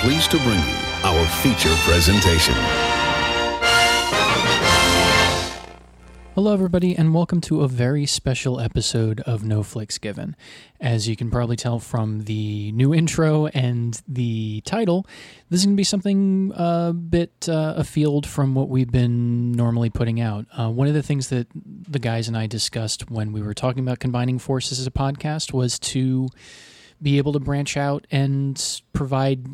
pleased to bring you our feature presentation. Hello, everybody, and welcome to a very special episode of No Flicks Given. As you can probably tell from the new intro and the title, this is going to be something a bit uh, afield from what we've been normally putting out. Uh, one of the things that the guys and I discussed when we were talking about combining forces as a podcast was to be able to branch out and provide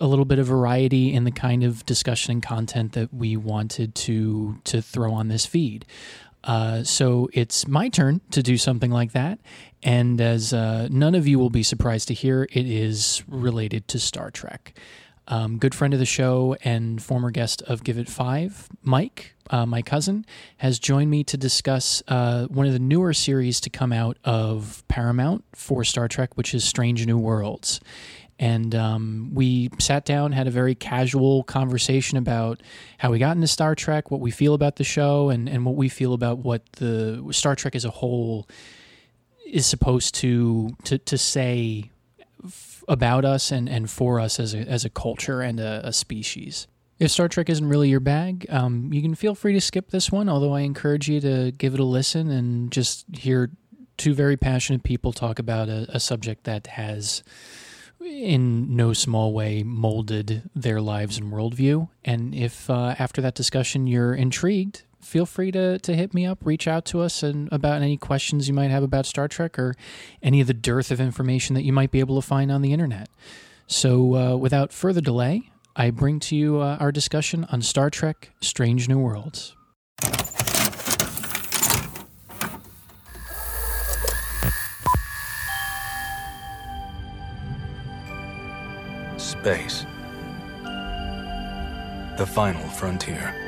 a little bit of variety in the kind of discussion and content that we wanted to to throw on this feed. Uh, so it's my turn to do something like that, and as uh, none of you will be surprised to hear, it is related to Star Trek. Um, good friend of the show and former guest of Give It Five, Mike, uh, my cousin, has joined me to discuss uh, one of the newer series to come out of Paramount for Star Trek, which is Strange New Worlds. And um, we sat down, had a very casual conversation about how we got into Star Trek, what we feel about the show, and, and what we feel about what the Star Trek as a whole is supposed to to, to say about us and, and for us as a, as a culture and a, a species. If Star Trek isn't really your bag, um, you can feel free to skip this one, although I encourage you to give it a listen and just hear two very passionate people talk about a, a subject that has, in no small way, molded their lives and worldview. And if uh, after that discussion you're intrigued, feel free to, to hit me up, reach out to us and about any questions you might have about Star Trek or any of the dearth of information that you might be able to find on the internet. So, uh, without further delay, I bring to you uh, our discussion on Star Trek Strange New Worlds. Space. The final frontier.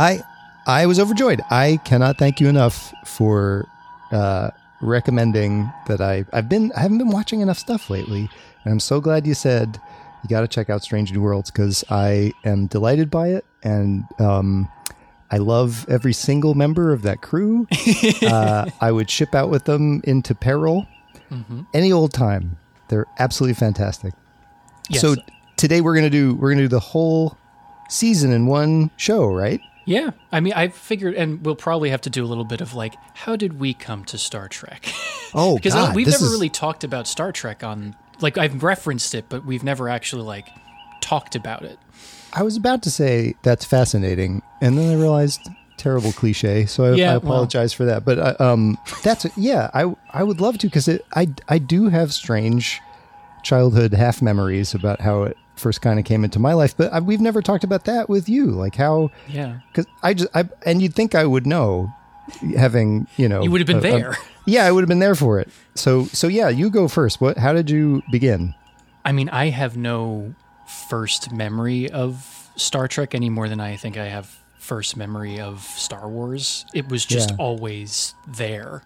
I I was overjoyed. I cannot thank you enough for uh, recommending that I I've been I haven't been watching enough stuff lately, and I'm so glad you said you got to check out Strange New Worlds because I am delighted by it and um, I love every single member of that crew. uh, I would ship out with them into peril any old time. They're absolutely fantastic. Yes. So today we're gonna do we're gonna do the whole season in one show, right? Yeah, I mean, I figured, and we'll probably have to do a little bit of like, how did we come to Star Trek? Oh, because God, we've never is- really talked about Star Trek on, like, I've referenced it, but we've never actually like talked about it. I was about to say that's fascinating, and then I realized terrible cliche. So I, Yeah, I well- apologize for that. But uh, um, that's yeah, I I would love to because I I do have strange childhood half memories about how it first kind of came into my life. But I, we've never talked about that with you, like how Yeah, because I just I and you'd think I would know, having you know you would have been a- a- there. yeah, I would have been there for it. So so yeah, you go first. What? How did you begin? I mean, I have no first memory of Star Trek any more than I think I have first memory of Star Wars. It was just Yeah. always there.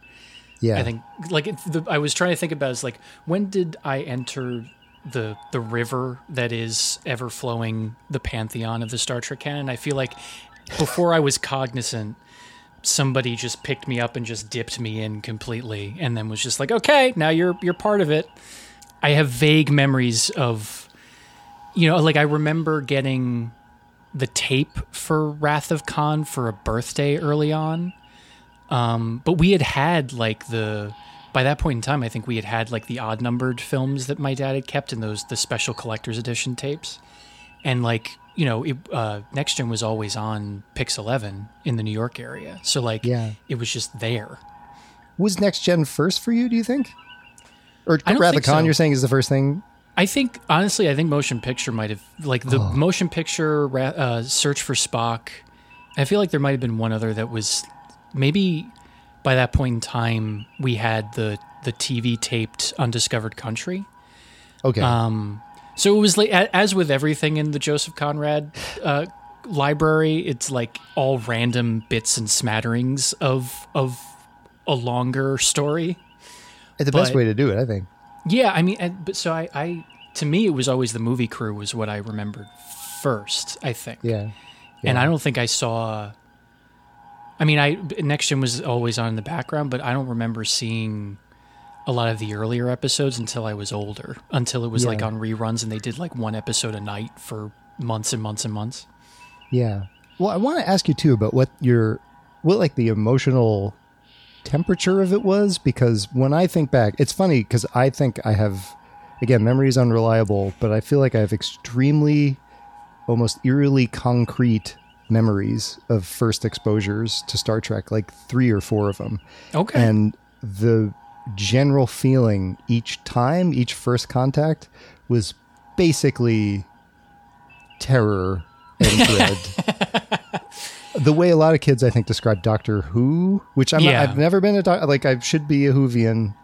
Yeah, I think like it, the, I was trying to think about is like when did I enter the the river that is ever flowing the pantheon of the Star Trek canon? I feel like before I was cognizant, somebody just picked me up and just dipped me in completely, and then was just like, okay, now you're you're part of it. I have vague memories of, you know, like I remember getting the tape for Wrath of Khan for a birthday early on. Um, but we had had like the by that point in time, I think we had had like the odd numbered films that my dad had kept in those the special collector's edition tapes, and like you know, it, uh, Next Gen was always on Pix Eleven in the New York area, so like Yeah. it was just there. was next gen first for you? Do you think? Or I don't rather, think Khan, so. you're saying is the first thing? I think honestly, I think motion picture might have like the motion picture uh, Search for Spock. I feel like there might have been one other that was maybe by that point in time we had the the TV taped Undiscovered Country. Okay. Um, so it was like as with everything in the Joseph Conrad uh, library, it's like all random bits and smatterings of of a longer story. it's the best way to do it, I think. Yeah, I mean, and, but so I, I, to me, it was always the movie crew was what I remembered first. I think. Yeah. And I don't think I saw. I mean, I Next Gen was always on in the background, but I don't remember seeing a lot of the earlier episodes until I was older. Until it was like on reruns, and they did like one episode a night for months and months and months. Yeah. Well, I want to ask you too about what your what like the emotional temperature of it was because when I think back, it's funny because I think I have again memory is unreliable, but I feel like I have extremely almost eerily concrete memories of first exposures to Star Trek, like three or four of them. Okay. And the general feeling each time, each first contact was basically terror and dread. the way a lot of kids, I think, describe Doctor Who, which I'm Yeah. I've never been a doc- like I should be a Whovian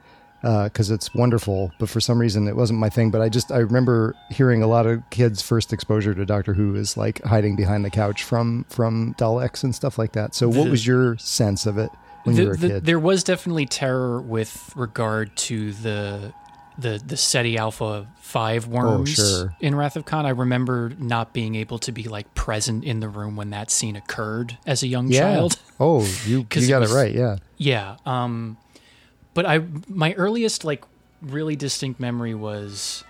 because it's wonderful, but for some reason it wasn't my thing. But I just I remember hearing a lot of kids' first exposure to Doctor Who is like hiding behind the couch from from Daleks and stuff like that. So, what The- was your sense of it when The- you were a the- kid? there was definitely terror with regard to the the the Ceti Alpha Five worms Oh, sure. in Wrath of Khan. I remember not being able to be like present in the room when that scene occurred as a young yeah. child. Oh, you you it got was- it right. Yeah. Yeah. Um, but I my earliest like really distinct memory was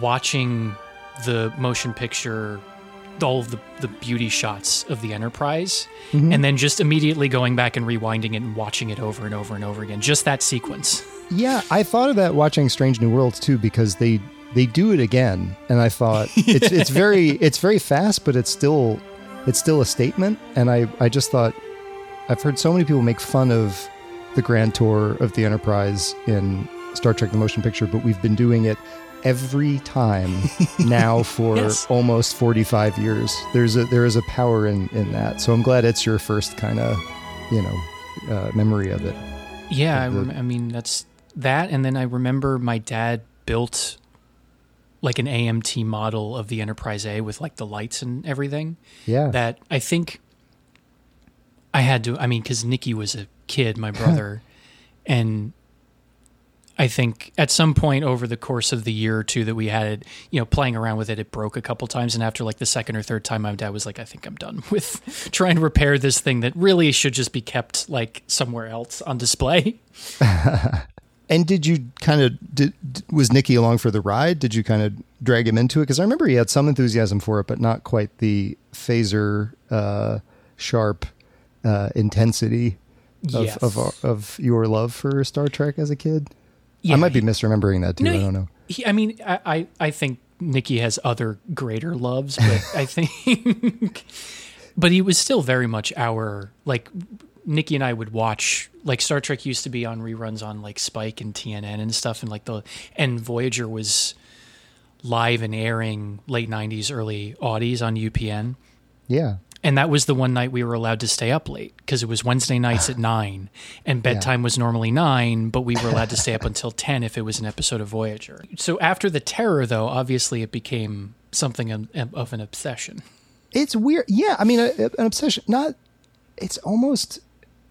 watching the motion picture all of the, the beauty shots of the enterprise Mm-hmm. and then just immediately going back and rewinding it and watching it over and over and over again just that sequence Yeah, I thought of that watching Strange New Worlds too because they they do it again, and I thought it's it's very it's very fast, but it's still it's still a statement. And I I just thought I've heard so many people make fun of the grand tour of the Enterprise in Star Trek: The Motion Picture, but we've been doing it every time now for Yes. almost 45 years. There's a there is a power in in that. So I'm glad it's your first kind of you know uh, memory of it. yeah I, Of the- rem- I mean that's that and then i remember my dad built like an amt model of the enterprise a with like the lights and everything Yeah. that I think I had to. I mean, because Nikki was a kid, my brother, and I think at some point over the course of the year or two that we had it, you know, playing around with it, it broke a couple times, and after like the second or third time, my dad was like, "I think I'm done with trying to repair this thing that really should just be kept like somewhere else on display." And did you kind of did was Nicky along for the ride? Did you kind of drag him into it? Because I remember he had some enthusiasm for it, but not quite the phaser uh, sharp uh, intensity of, Yes. of of your love for Star Trek as a kid. Yeah, I might be misremembering that too. No, I don't know. He, I mean, I, I, I think Nikki has other greater loves, but I think, but he was still very much our like. Nikki and I would watch like Star Trek used to be on reruns on like Spike and TNN and stuff, and like the and Voyager was live and airing late '90s, early '80s on UPN. Yeah, And that was the one night we were allowed to stay up late because it was Wednesday nights at nine, and bedtime was normally nine, but we were allowed to stay up until ten if it was an episode of Voyager. So after the terror, though, obviously it became something of, an obsession. it's weird. Yeah, I mean, a, an obsession. Not. It's almost.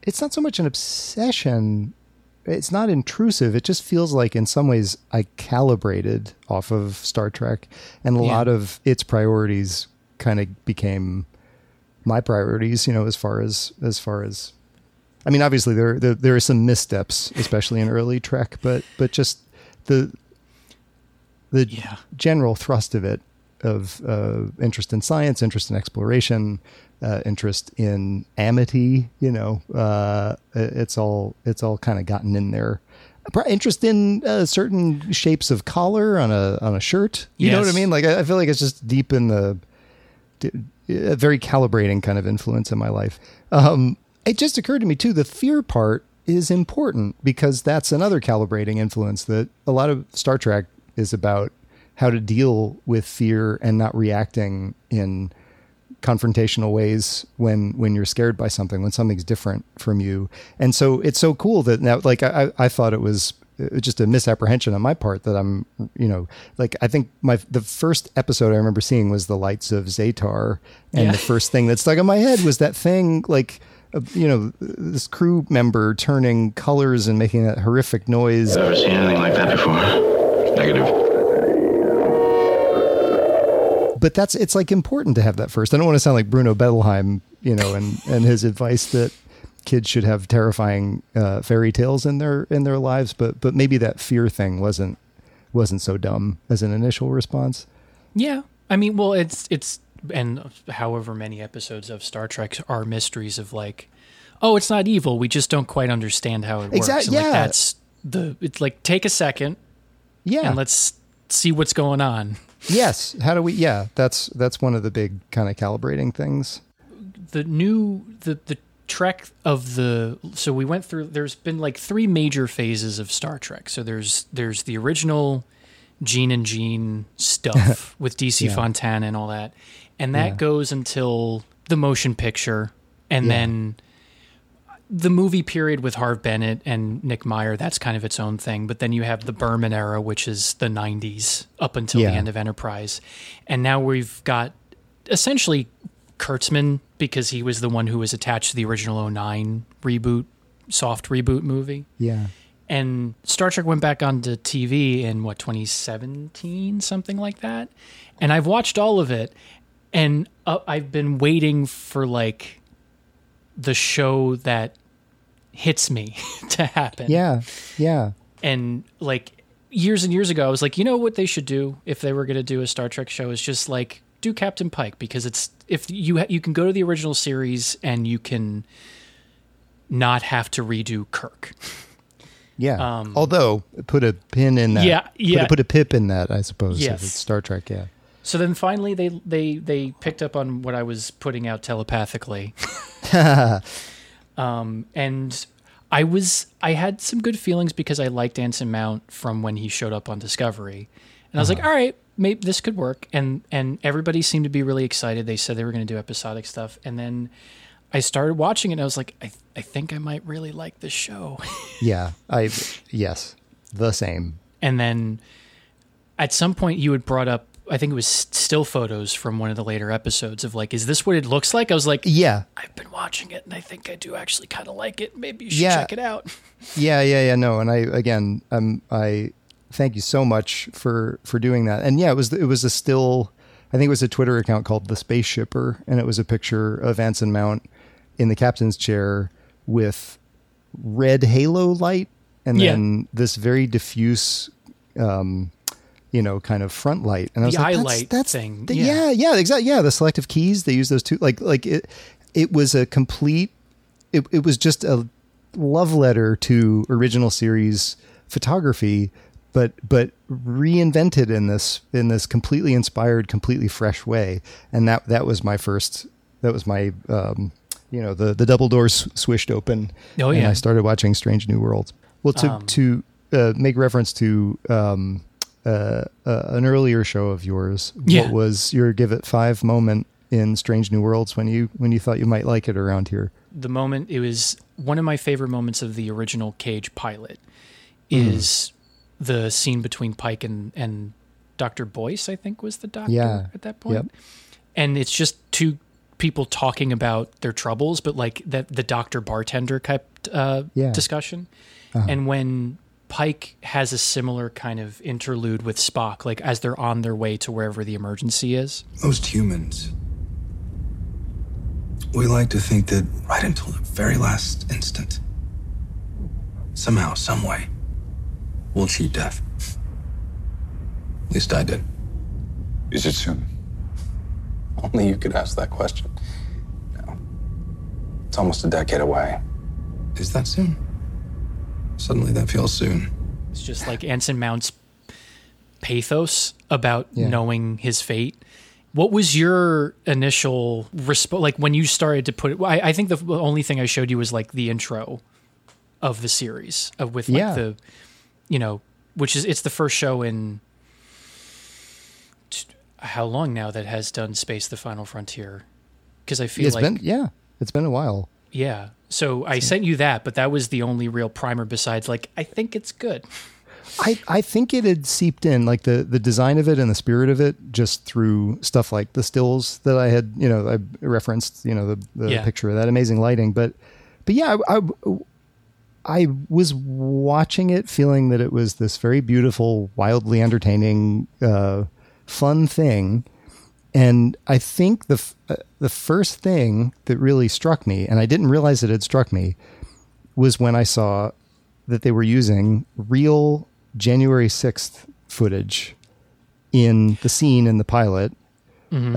It's not so much an obsession. It's not intrusive. It just feels like, in some ways, I calibrated off of Star Trek, and a Yeah. lot of its priorities kind of became my priorities. You know, as far as as far as, I mean, obviously there there, there are some missteps, especially in early Trek, but but just the the Yeah. general thrust of it of uh, interest in science, interest in exploration, uh, interest in amity. You know, uh, it's all it's all kind of gotten in there. Interest in uh, certain shapes of collar on a on a shirt. You know what I mean? Like I, I feel like it's just deep in the a very calibrating kind of influence in my life. Um, it just occurred to me too. The fear part is important because that's another calibrating influence that a lot of Star Trek is about how to deal with fear and not reacting in confrontational ways when when you're scared by something when something's different from you and so it's so cool that now like i i thought it was just a misapprehension on my part that i'm you know like i think my the first episode i remember seeing was the lights of Zetar and Yeah. the first thing that stuck in my head was that thing like uh, you know this crew member turning colors and making that horrific noise I've Never seen anything like that before. Negative. but that's it's like important to have that first. I don't want to sound like Bruno Bettelheim, you know, and and his advice that kids should have terrifying uh, fairy tales in their in their lives, but but maybe that fear thing wasn't wasn't so dumb as an initial response. Yeah, I mean, well, it's it's and however many episodes of Star Trek are mysteries of like, oh, it's not evil. We just don't quite understand how it works. Exact- And, like, yeah. that's the. It's like take a second Yeah. and let's see what's going on. yes. How do we? Yeah. That's that's one of the big kind of calibrating things. the new the the trek of the so we went through there's been like three major phases of Star Trek. So there's there's the original Gene and Gene stuff with DC Yeah. Fontana and all that. And that Yeah. goes until the motion picture and Yeah. then the movie period with Harve Bennett and Nick Meyer, that's kind of its own thing. But then you have the Berman era, which is the 90s up until the end of Enterprise. And now we've got essentially Kurtzman because he was the one who was attached to the original 09 reboot, soft reboot movie. Yeah. And Star Trek went back onto TV in what, 2017, something like that. And I've watched all of it. And uh, I've been waiting for like the show that hits me to happen. Yeah. Yeah. And like years and years ago, I was like, you know what they should do if they were going to do a Star Trek show is just like do Captain Pike because it's if you ha- you can go to the original series and you can not have to redo Kirk. Yeah. Although put a pin in that. Um, Yeah, Put yeah. a, put a pip in that, I suppose. Yes. If it's Star Trek. Yeah. So then finally they they they picked up on what I was putting out telepathically. um and I was I had some good feelings because I liked Anson Mount from when he showed up on Discovery. And I was like, "All right, maybe this could work." And and everybody seemed to be really excited. They said they were going to do episodic stuff. And then I started watching it and I was like, "I I think I might really like this show." Yeah. I. Yes. The same. And then at some point you had brought up I think it was still photos from one of the later episodes of like, is this what it looks like? I was like, Yeah. I've been watching it and I think I do actually kind of like it. Maybe you should Yeah. check it out. Yeah, yeah, yeah. No, and I again, um, I thank you so much for for doing that. And yeah, it was it was a still, I think it was a Twitter account called the Space Shipper, and it was a picture of Anson Mount in the captain's chair with red halo light, and Yeah. then this very diffuse. Um, you know, kind of front light, and I was The like, eye that's, that's thing, the- yeah. yeah, yeah, exactly. Yeah, the selective keys they use those two. Like, like it, it was a complete. It, it was just a love letter to original series photography, but but reinvented in this in this completely inspired, completely fresh way. And that that was my first. That was my. Um, you know the the double doors swished open. Oh, and yeah. I started watching Strange New Worlds. Well, to Um, to uh, make reference to um, uh, uh, an earlier show of yours, Yeah. what was your give it five moment in Strange New Worlds when you when you thought you might like it around here? The moment it was one of my favorite moments of the original Cage pilot Hmm. is the scene between Pike and, and Dr. Boyce, I think was the doctor Yeah. at that point. Yep. And it's just two people talking about their troubles, but like that the doctor bartender type uh, Yeah. discussion. Uh-huh. And when Pike has a similar kind of interlude with Spock, like as they're on their way to wherever the emergency is. Most humans, we like to think that right until the very last instant, somehow, some way, we'll cheat death. At least I did. Is it soon? Only you could ask that question. No. It's almost a decade away. Is that soon? Suddenly that feels soon. It's just like Anson Mount's pathos about Yeah. knowing his fate. What was your initial response? Like when you started to put it, I, I think the only thing I showed you was like the intro of the series of with like Yeah. the you know which is it's the first show in t- how long now that has done space the final frontier because i feel It's like been yeah, it's been a while. yeah so i sent you that but that was the only real primer besides like i think it's good I, I think it had seeped in like the, the design of it and the spirit of it just through stuff like the stills that I had you know I referenced you know the, the Yeah. picture of that amazing lighting but but yeah I, I I was watching it feeling that it was this very beautiful wildly entertaining uh, fun thing. And I think the f- uh, the first thing that really struck me and I didn't realize it had struck me was when I saw that they were using real January 6th footage in the scene in the pilot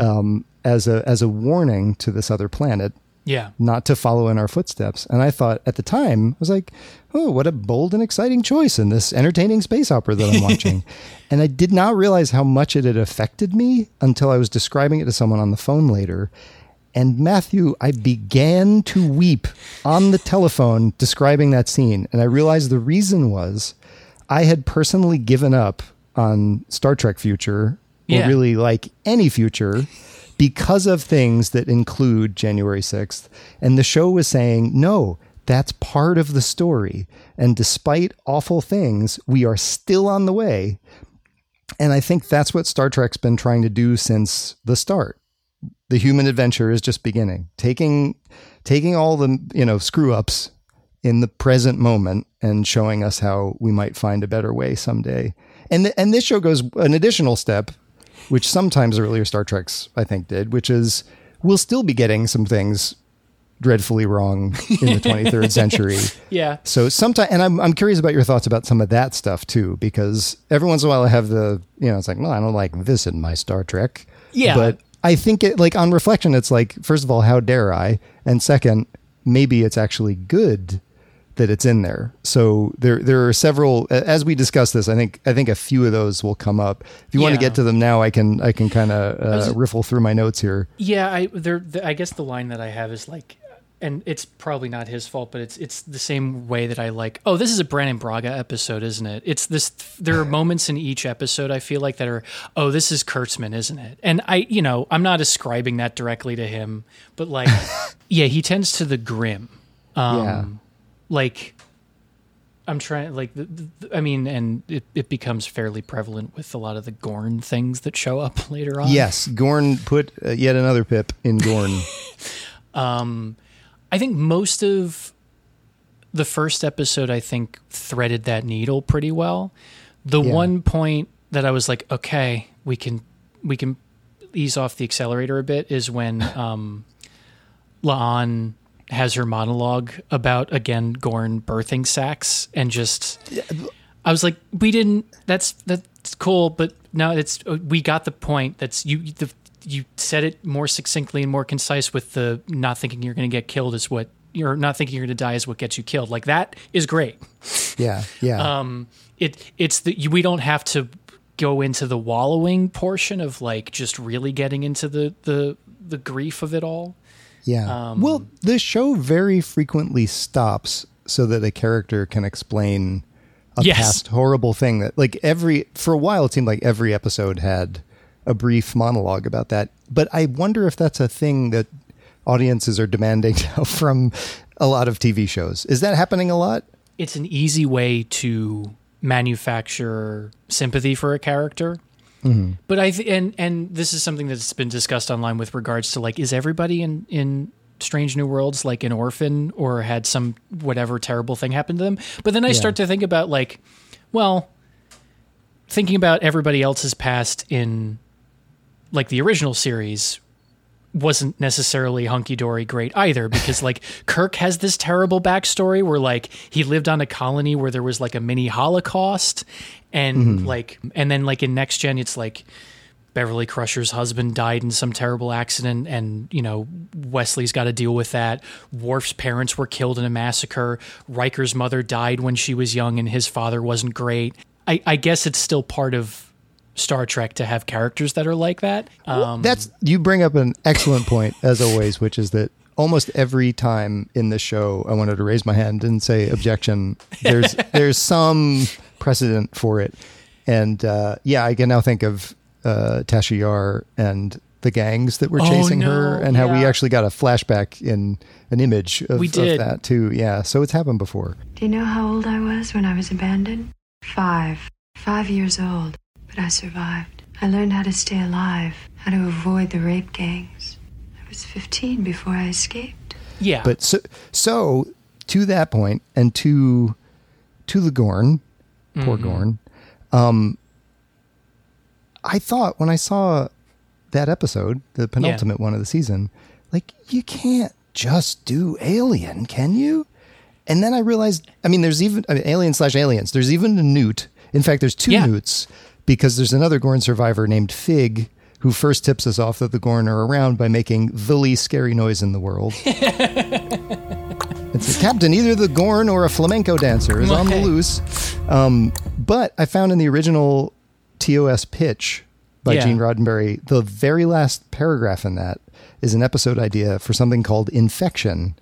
um, as a as a warning to this other planet yeah not to follow in our footsteps. And I thought at the time, I was like, oh, what a bold and exciting choice in this entertaining space opera that I'm watching. and I did not realize how much it had affected me until I was describing it to someone on the phone later. And Matthew, I began to weep on the telephone describing that scene. And I realized the reason was I had personally given up on Star Trek future, Yeah. or really like any future, because of things that include January 6th. And the show was saying, no, that's part of the story. And despite awful things, we are still on the way. And I think that's what Star Trek's been trying to do since the start. The human adventure is just beginning. Taking taking all the, you know, screw ups in the present moment and showing us how we might find a better way someday. And th- and this show goes an additional step, which sometimes earlier Star Treks I think did, which is we'll still be getting some things dreadfully wrong in the 23rd century. yeah So sometimes, and I'm I'm curious about your thoughts about some of that stuff too, because every once in a while I have the, you know, it's like, well, I don't like this in my Star Trek. Yeah. But I think it, like on reflection, it's like, first of all, how dare I? And second, maybe it's actually good that it's in there. So there there are several as we discuss this. I think I think a few of those will come up. If you want to get to them now, I can I can kind of uh, riffle through my notes here. Yeah, I there. The, I guess the line that I have is like, and it's probably not his fault, but it's it's the same way that I like. Oh, this is a Brannon Braga episode, isn't it? It's this. There are moments in each episode I feel like that are. Oh, this is Kurtzman, isn't it? And I, you know, I'm not ascribing that directly to him, but like, yeah, he tends to the grim. Um, Yeah. Like, I'm trying. Like, the, the, I mean, and it, it becomes fairly prevalent with a lot of the Gorn things that show up later on. Yes, Gorn put uh, yet another pip in Gorn. um, I think most of the first episode, I think, threaded that needle pretty well. The Yeah. one point that I was like, okay, we can we can ease off the accelerator a bit is when um, La'an has her monologue about again Gorn birthing sacks and just. I was like, we didn't. That's that's cool, but no, it's we got the point. That's you. The, you said it more succinctly and more concise with the not thinking you're going to get killed is what you're not thinking you're going to die is what gets you killed. Like that is great. Yeah, yeah. Um, it it's the you- we don't have to go into the wallowing portion of like just really getting into the the the grief of it all. Yeah. Um, well, the show very frequently stops so that a character can explain a Yes. past horrible thing that like every for a while it seemed like every episode had a brief monologue about that. But I wonder if that's a thing that audiences are demanding now from a lot of TV shows. Is that happening a lot? It's an easy way to manufacture sympathy for a character. Mm-hmm. But I th- and and this is something that's been discussed online with regards to like is everybody in in Strange New Worlds like an orphan or had some whatever terrible thing happen to them? But then I start to think about like, well, thinking about everybody else's past in like the original series wasn't necessarily hunky dory great either because like Kirk has this terrible backstory where like he lived on a colony where there was like a mini Holocaust and mm-hmm. like and then like in next gen it's like Beverly Crusher's husband died in some terrible accident and you know Wesley's got to deal with that. Worf's parents were killed in a massacre. Riker's mother died when she was young and his father wasn't great. I, I guess it's still part of Star Trek to have characters that are like that. Um, That's you bring up an excellent point as always, which is that almost every time in the show I wanted to raise my hand and say objection. There's there's some precedent for it, and uh, yeah, I can now think of uh, Tasha Yar and the gangs that were Oh, chasing her, and how we actually got a flashback in an image of, We of did. that too. Yeah, so it's happened before. Do you know how old I was when I was abandoned? Five. Five years old. But I survived. I learned how to stay alive, how to avoid the rape gangs. I was 15 before I escaped. yeah, But so, so to that point, and to to the Gorn, poor Mm-hmm. Gorn. Um, I thought when I saw that episode, the penultimate one of the season, like you can't just do Alien, can you? And then I realized, I mean, there's even I mean, Alien slash Aliens. There's even a Newt. In fact, there's two Yeah. Newts because there's another Gorn survivor named Fig who first tips us off that the Gorn are around by making the least scary noise in the world. It's a captain, either the Gorn or a flamenco dancer is on the loose. Um, but I found in the original TOS pitch by Yeah. Gene Roddenberry, the very last paragraph in that is an episode idea for something called Infection,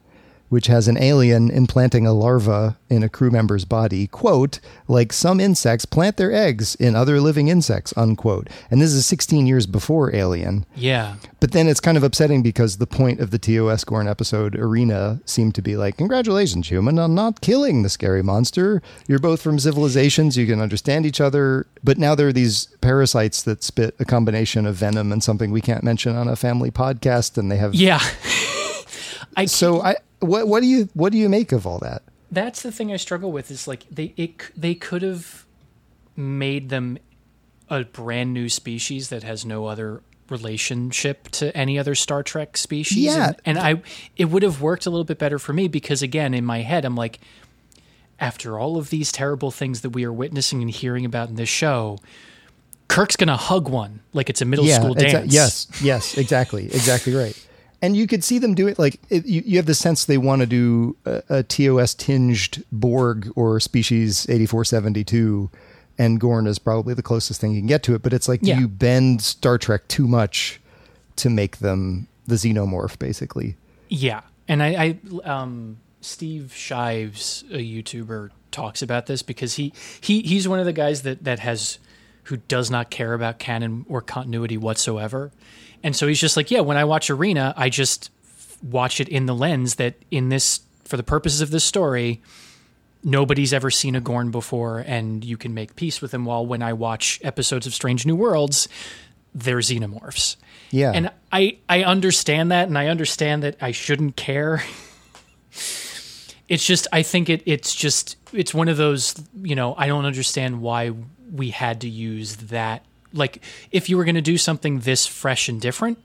which has an alien implanting a larva in a crew member's body, quote, like some insects plant their eggs in other living insects, unquote. And this is 16 years before Alien. yeah, But then it's kind of upsetting because the point of the TOS Gorn episode, Arena, seemed to be like, Congratulations, human, on not killing the scary monster. You're both from civilizations, you can understand each other. But now there are these parasites that spit a combination of venom and something we can't mention on a family podcast, and they have. yeah. I So I. What, what do you what do you make of all that? that's the thing I struggle with is like they it, they could have made them a brand new species that has no other relationship to any other Star Trek species. Yeah. And, and I it would have worked a little bit better for me because again in my head I'm like after all of these terrible things that we are witnessing and hearing about in this show Kirk's going to hug one like it's a middle school exa- dance. yes, yes, exactly, exactly right. And you could see them do it like it, you, you have the sense they want to do a, a TOS tinged Borg or species 8472 and Gorn is probably the closest thing you can get to it, but it's like Yeah. you bend Star Trek too much to make them the xenomorph basically. Yeah, and I, I um, Steve Shives, a YouTuber, talks about this because he he he's one of the guys that that has who does not care about canon or continuity whatsoever, and so he's just like, yeah, when I watch Arena, I just watch it in the lens that in this for the purposes of this story. Nobody's ever seen a Gorn before, and you can make peace with them. While when I watch episodes of Strange New Worlds, they're xenomorphs. Yeah. And I I understand that and I understand that I shouldn't care. it's just I think it it's just it's one of those, you know, I don't understand why we had to use that. Like if you were going to do something this fresh and different,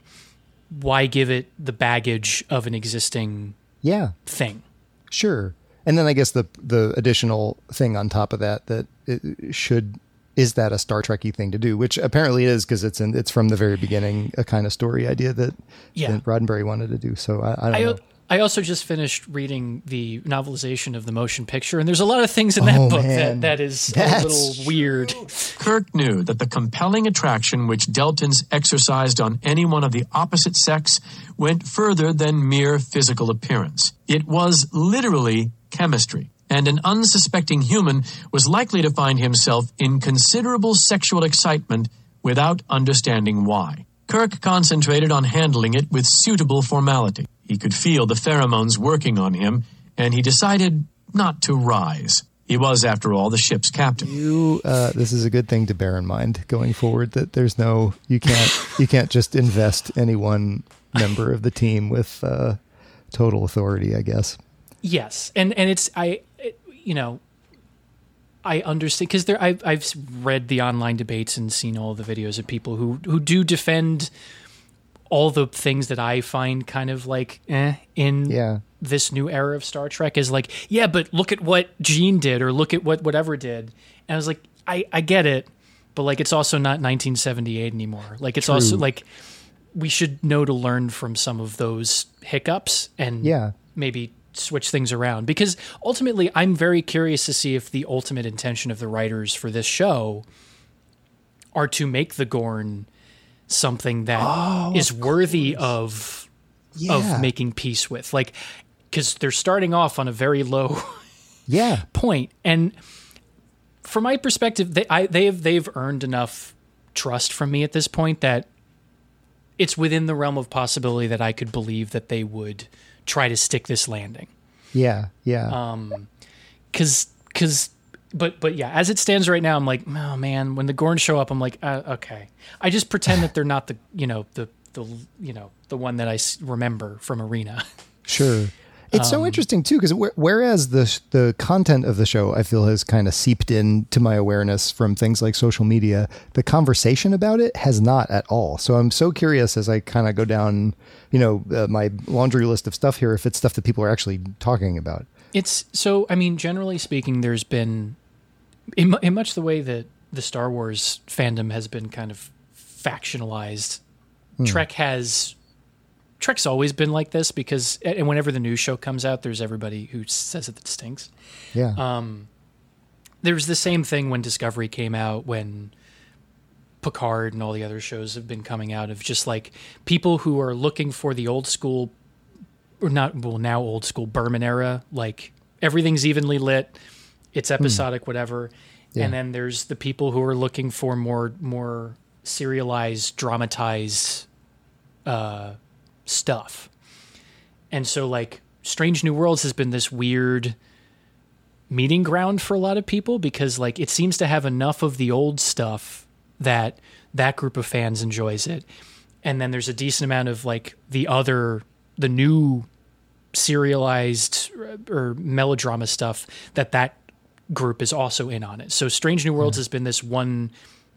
why give it the baggage of an existing yeah. thing? Sure. And then I guess the the additional thing on top of that that it should is that a Star Trekky thing to do, which apparently it is because it's in it's from the very beginning a kind of story idea that, Yeah. that Roddenberry wanted to do. So I, I don't I, know. I also just finished reading the novelization of the motion picture, and there's a lot of things in that Oh, book man. that, that is That's- a little weird. Kirk knew that the compelling attraction which Deltans exercised on anyone of the opposite sex went further than mere physical appearance. It was literally chemistry, and an unsuspecting human was likely to find himself in considerable sexual excitement without understanding why. Kirk concentrated on handling it with suitable formality. He could feel the pheromones working on him, and he decided not to rise. He was, after all, the ship's captain. you uh, this is a good thing to bear in mind going forward that there's no you can't you can't just invest any one member of the team with uh, total authority. I guess. Yes, and and it's I, it- you know, I understand because there I've I've read the online debates and seen all the videos of people who who do defend all the things that I find kind of like eh in Yeah. this new era of Star Trek is like yeah, but look at what Gene did or look at what whatever did, and I was like I I get it, but like it's also not 1978 anymore. Like it's also like we should know to learn from some of those hiccups and Yeah. maybe switch things around because ultimately I'm very curious to see if the ultimate intention of the writers for this show are to make the Gorn something that is worthy of Yeah. of making peace with. Like because they're starting off on a very low Yeah. point, and from my perspective, they I, they've they've earned enough trust from me at this point that it's within the realm of possibility that I could believe that they would try to stick this landing. Yeah. Yeah. Um, Cause, cause, but, but yeah, as it stands right now, I'm like, oh man, when the Gorn show up, I'm like, uh, okay. I just pretend that they're not the, you know, the, the, you know, the one that I remember from Arena. Sure. It's so interesting too because whereas the the content of the show I feel has kind of seeped into my awareness from things like social media, the conversation about it has not at all. So I'm so curious as I kind of go down, you know, uh, my laundry list of stuff here if it's stuff that people are actually talking about. It's so, I mean, generally speaking, there's been, in, in much the way that the Star Wars fandom has been kind of factionalized, Trek has Trek's always been like this because, and whenever the new show comes out, there's everybody who says it stinks. Yeah. Um, there was the same thing when Discovery came out, when Picard and all the other shows have been coming out of just like people who are looking for the old school, or not, well, now old school Berman era, like everything's evenly lit, it's episodic, whatever. Yeah. And then there's the people who are looking for more, more serialized, dramatized uh, stuff. And so, like, Strange New Worlds has been this weird meeting ground for a lot of people because, like, it seems to have enough of the old stuff that that group of fans enjoys it. And then there's a decent amount of, like, the other, the new serialized or melodrama stuff that that group is also in on it. So Strange New Worlds has been this one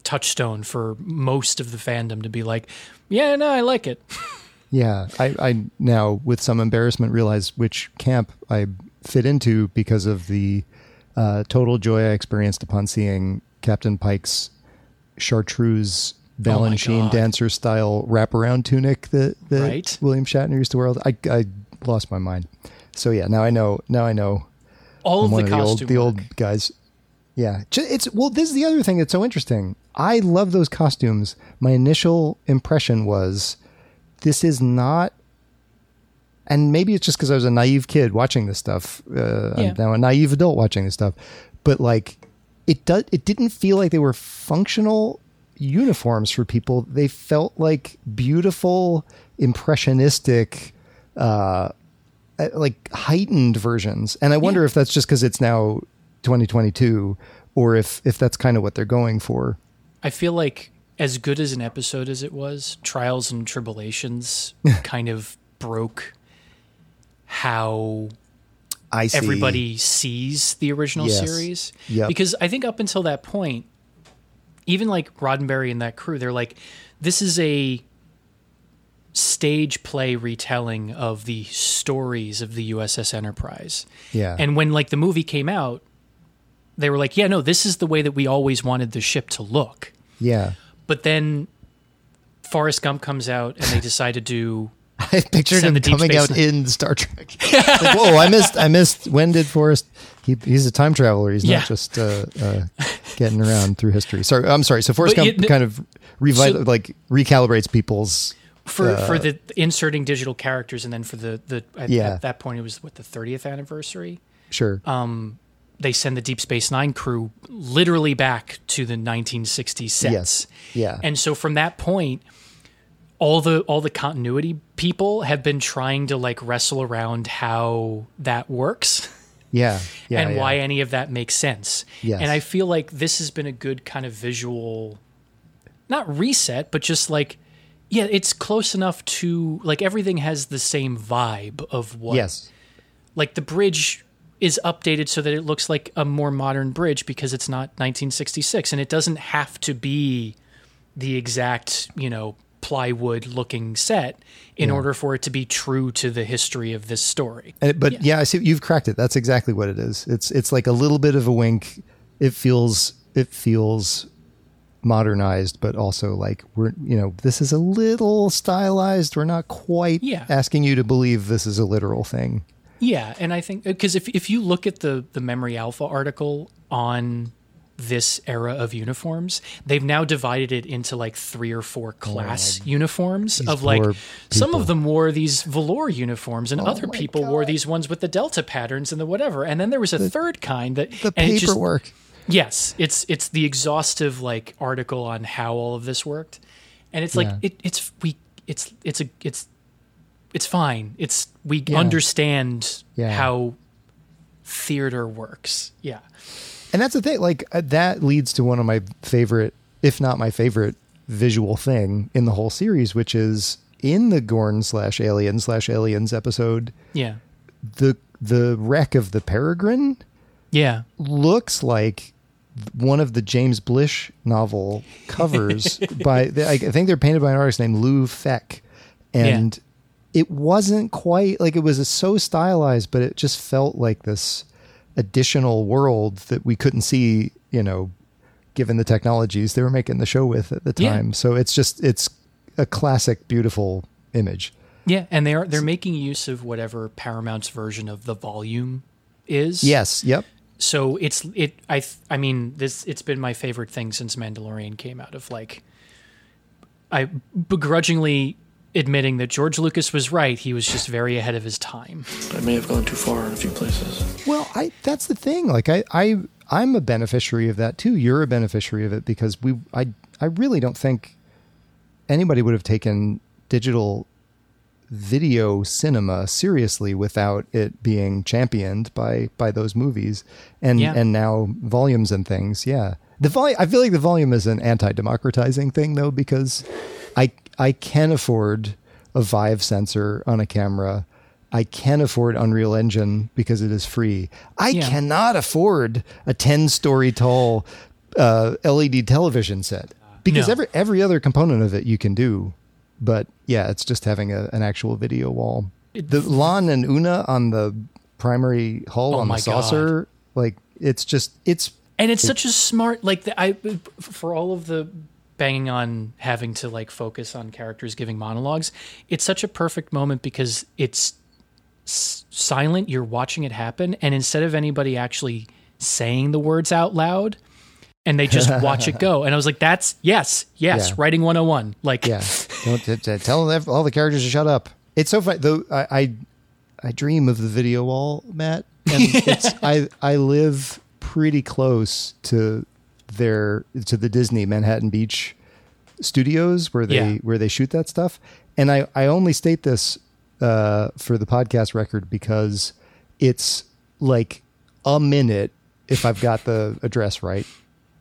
touchstone for most of the fandom to be like, yeah, no, I like it. Yeah, I, I now with some embarrassment realize which camp I fit into because of the uh, total joy I experienced upon seeing Captain Pike's chartreuse Balanchine God. dancer style wraparound tunic that, that Right. William Shatner used to wear. I, I lost my mind. So yeah, now I know. Now I know. All of the the old the old guys. Yeah, it's well. This is the other thing that's so interesting. I love those costumes. My initial impression was, this is not, and maybe it's just because I was a naive kid watching this stuff. Uh, Yeah. I'm now a naive adult watching this stuff, but like, it does. It didn't feel like they were functional uniforms for people. They felt like beautiful, impressionistic. Uh, Uh, like heightened versions and i wonder if that's just because it's now 2022 or if if that's kind of what they're going for I feel like as good as an episode as it was, Trials and Tribulations kind of broke how i see everybody sees the original Yes. series. Yep. Because I think up until that point, even like Roddenberry and that crew, they're like, this is a stage play retelling of the stories of the USS Enterprise. yeah And when like the movie came out, they were like, yeah, no, this is the way that we always wanted the ship to look. yeah But then Forrest Gump comes out and they decide to do i pictured him coming out Nine. in star trek like, whoa i missed i missed when did forrest he, he's a time traveler he's Yeah. not just uh, uh, getting around through history sorry i'm sorry so forrest But gump it- kind of so- like recalibrates people's for Uh, for the inserting digital characters and then for the the at, Yeah. at that point it was what the 30th anniversary. sure Um, They send the Deep Space 9 crew literally back to the 1960s sets. Yes. Yeah. And so from that point all the all the continuity people have been trying to like wrestle around how that works. yeah yeah and yeah. why any of that makes sense. Yes. And I feel like this has been a good kind of visual, not reset, but just like, yeah, it's close enough to like everything has the same vibe of what. yes Like the bridge is updated so that it looks like a more modern bridge because it's not 1966 and it doesn't have to be the exact, you know, plywood looking set in order for it to be true to the history of this story. And- but yeah. I see you've cracked it. That's exactly what it is. It's it's like a little bit of a wink. It feels it feels modernized, but also like we're you know this is a little stylized. We're not quite Yeah. asking you to believe this is a literal thing. Yeah, and I think because if if you look at the the Memory Alpha article on this era of uniforms. They've now divided it into like three or four oh class uniforms of like some of them wore these velour uniforms and oh other my people wore these ones with the delta patterns and the whatever. And then there was a third kind that The it just- paperwork. Yes, it's it's the exhaustive like article on how all of this worked, and it's like Yeah. it, it's we it's it's a it's it's fine. It's we Yeah. understand Yeah. how theater works. Yeah, And that's the thing. Like uh, that leads to one of my favorite, if not my favorite, visual thing in the whole series, which is in the Gorn slash Alien slash Aliens episode. yeah, The the wreck of the Peregrine yeah, looks like one of the James Blish novel covers by I think they're painted by an artist named Lou Feck, and it wasn't quite like it was so stylized, but it just felt like this additional world that we couldn't see, you know, given the technologies they were making the show with at the Yeah. time. So it's just it's a classic, beautiful image. yeah. And they are they're making use of whatever Paramount's version of the volume is. Yes. Yep. So it's it i th- i mean this it's been my favorite thing since mandalorian came out of like i begrudgingly admitting that george lucas was right he was just very ahead of his time I may have gone too far in a few places. Well, I that's the thing. Like I I I'm a beneficiary of that too. You're a beneficiary of it because we I I really don't think anybody would have taken digital video cinema seriously without it being championed by by those movies and Yeah. and now volumes and things. Yeah. The volume I feel like the volume is an anti-democratizing thing though because I I can afford a Vive sensor on a camera. I can afford Unreal Engine because it is free. I Yeah. cannot afford a 10 story tall uh, LED television set because No. every every other component of it you can do. But yeah, it's just having a, an actual video wall. The La'an and Una on the primary hull Oh on the saucer, like it's just it's and it's such a smart like the, i for all of the banging on having to like focus on characters giving monologues it's such a perfect moment because it's silent you're watching it happen and instead of anybody actually saying the words out loud and they just watch it go and i was like that's yes yes Yeah. writing 101 like yeah. Don't t- t- tell all the characters to shut up. It's so funny though. I, I I dream of the video wall, Matt, and it's I I live pretty close to their to the Disney Manhattan Beach studios where they Yeah. where they shoot that stuff, and I I only state this uh, for the podcast record because it's like a minute if I've got the address right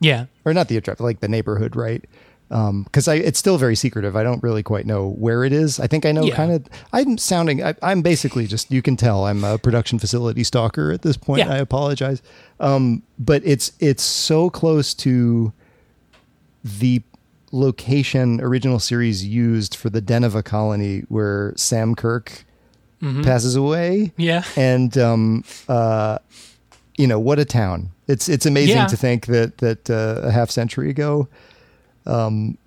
yeah or not the address, like the neighborhood, right? Because I it's still very secretive. I don't really quite know where it is. I think I know Yeah. kind of. I'm sounding. I, I'm basically just. You can tell I'm a production facility stalker at this point. Yeah. I apologize, um, but it's it's so close to the location original series used for the Deneva colony where Sam Kirk passes away yeah and um, uh, you know what a town. It's it's amazing Yeah. to think that that uh, a half century ago, um,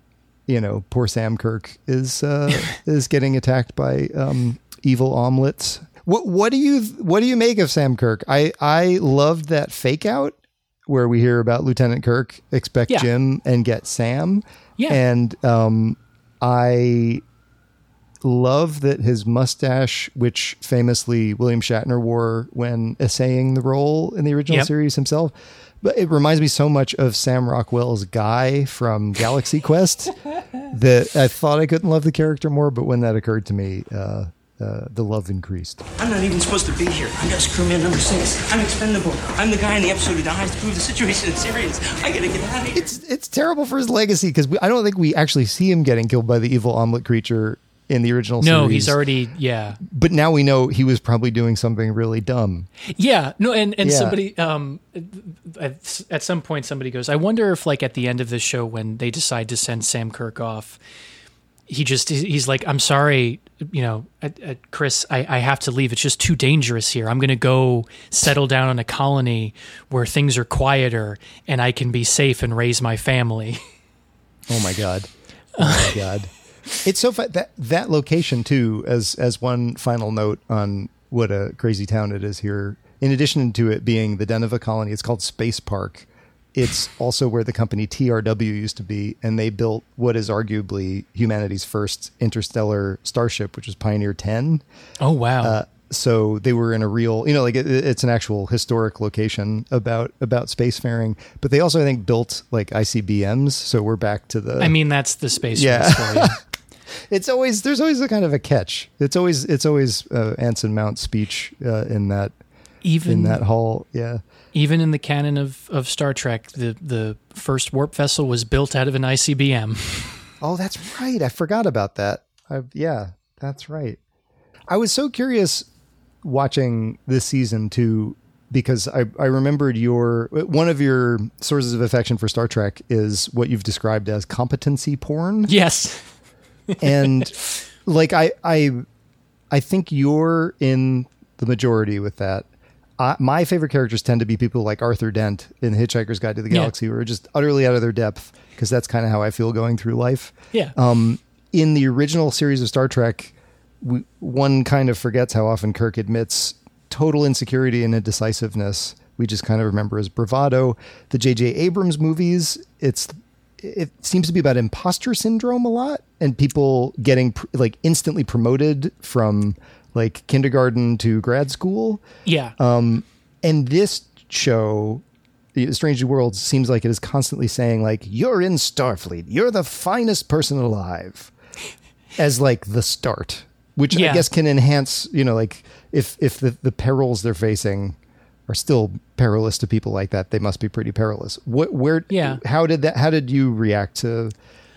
you know, poor Sam Kirk is uh, is getting attacked by um, evil omelets. What what do you what do you make of Sam Kirk? I I loved that fake out where we hear about Lieutenant Kirk expect Yeah. Jim and get Sam. Yeah. and um, I love that his mustache, which famously William Shatner wore when essaying the role in the original Yep. series himself. But it reminds me so much of Sam Rockwell's guy from Galaxy Quest that I thought I couldn't love the character more. But when that occurred to me, uh, uh, the love increased. I'm not even supposed to be here. I'm just crewman number six. I'm expendable. I'm the guy in the episode who dies to prove the situation is serious. I gotta get out of here. It's it's terrible for his legacy because I don't think we actually see him getting killed by the evil omelet creature in the original no series. he's already yeah But now we know he was probably doing something really dumb. Yeah, no, and and Yeah. somebody um at, at some point somebody goes, I wonder if like at the end of the show when they decide to send Sam Kirk off, he just he's like, I'm sorry, you know, Chris, I, I have to leave. It's just too dangerous here. I'm going to go settle down on a colony where things are quieter and I can be safe and raise my family. Oh my god! Oh my god! It's so fun that that location too. As as one final note on what a crazy town it is here. In addition to it being the Deneva colony, it's called Space Park, it's also where the company TRW used to be, and they built what is arguably humanity's first interstellar starship, which was Pioneer 10. Oh wow! Uh, so they were in a real, you know, like it, it's an actual historic location about about spacefaring. But they also, I think, built like ICBMs. So we're back to the. I mean, that's the space Yeah. you. it's always there's always a kind of a catch. It's always it's always uh, Anson Mount speech uh, in that Even in that hall. Yeah. even in the canon of, of Star Trek, the the first warp vessel was built out of an ICBM. Oh, that's right. I forgot about that. I, yeah, that's right. I was so curious watching this season too because I, I remembered your one of your sources of affection for Star Trek is what you've described as competency porn. Yes. And like I I I think you're in the majority with that. Uh, my favorite characters tend to be people like Arthur Dent in Hitchhiker's Guide to the Yeah. Galaxy, who are just utterly out of their depth because that's kind of how I feel going through life. Yeah. Um, in the original series of Star Trek, we, one kind of forgets how often Kirk admits total insecurity and indecisiveness. We just kind of remember as bravado. The J.J. Abrams movies, it's it seems to be about imposter syndrome a lot and people getting pr- like instantly promoted from like kindergarten to grad school. Yeah. Um, and this show, The Strange New Worlds, seems like it is constantly saying like, "You're in Starfleet. You're the finest person alive," as like the start, which I guess can enhance. You know, like if if the the perils they're facing are still perilous to people like that, they must be pretty perilous. What where Yeah. How did that? How did you react to?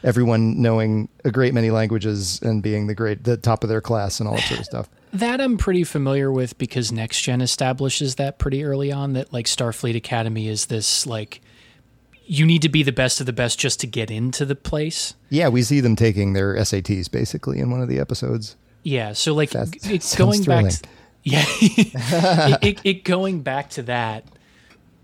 Everyone knowing a great many languages and being the great, the top of their class and all that sort of stuff. That I'm pretty familiar with because Next Gen establishes that pretty early on that like Starfleet Academy is this like you need to be the best of the best just to get into the place. Yeah, we see them taking their SATs basically in one of the episodes. Yeah, so like it's going back. To, yeah, it, it, it going back to that.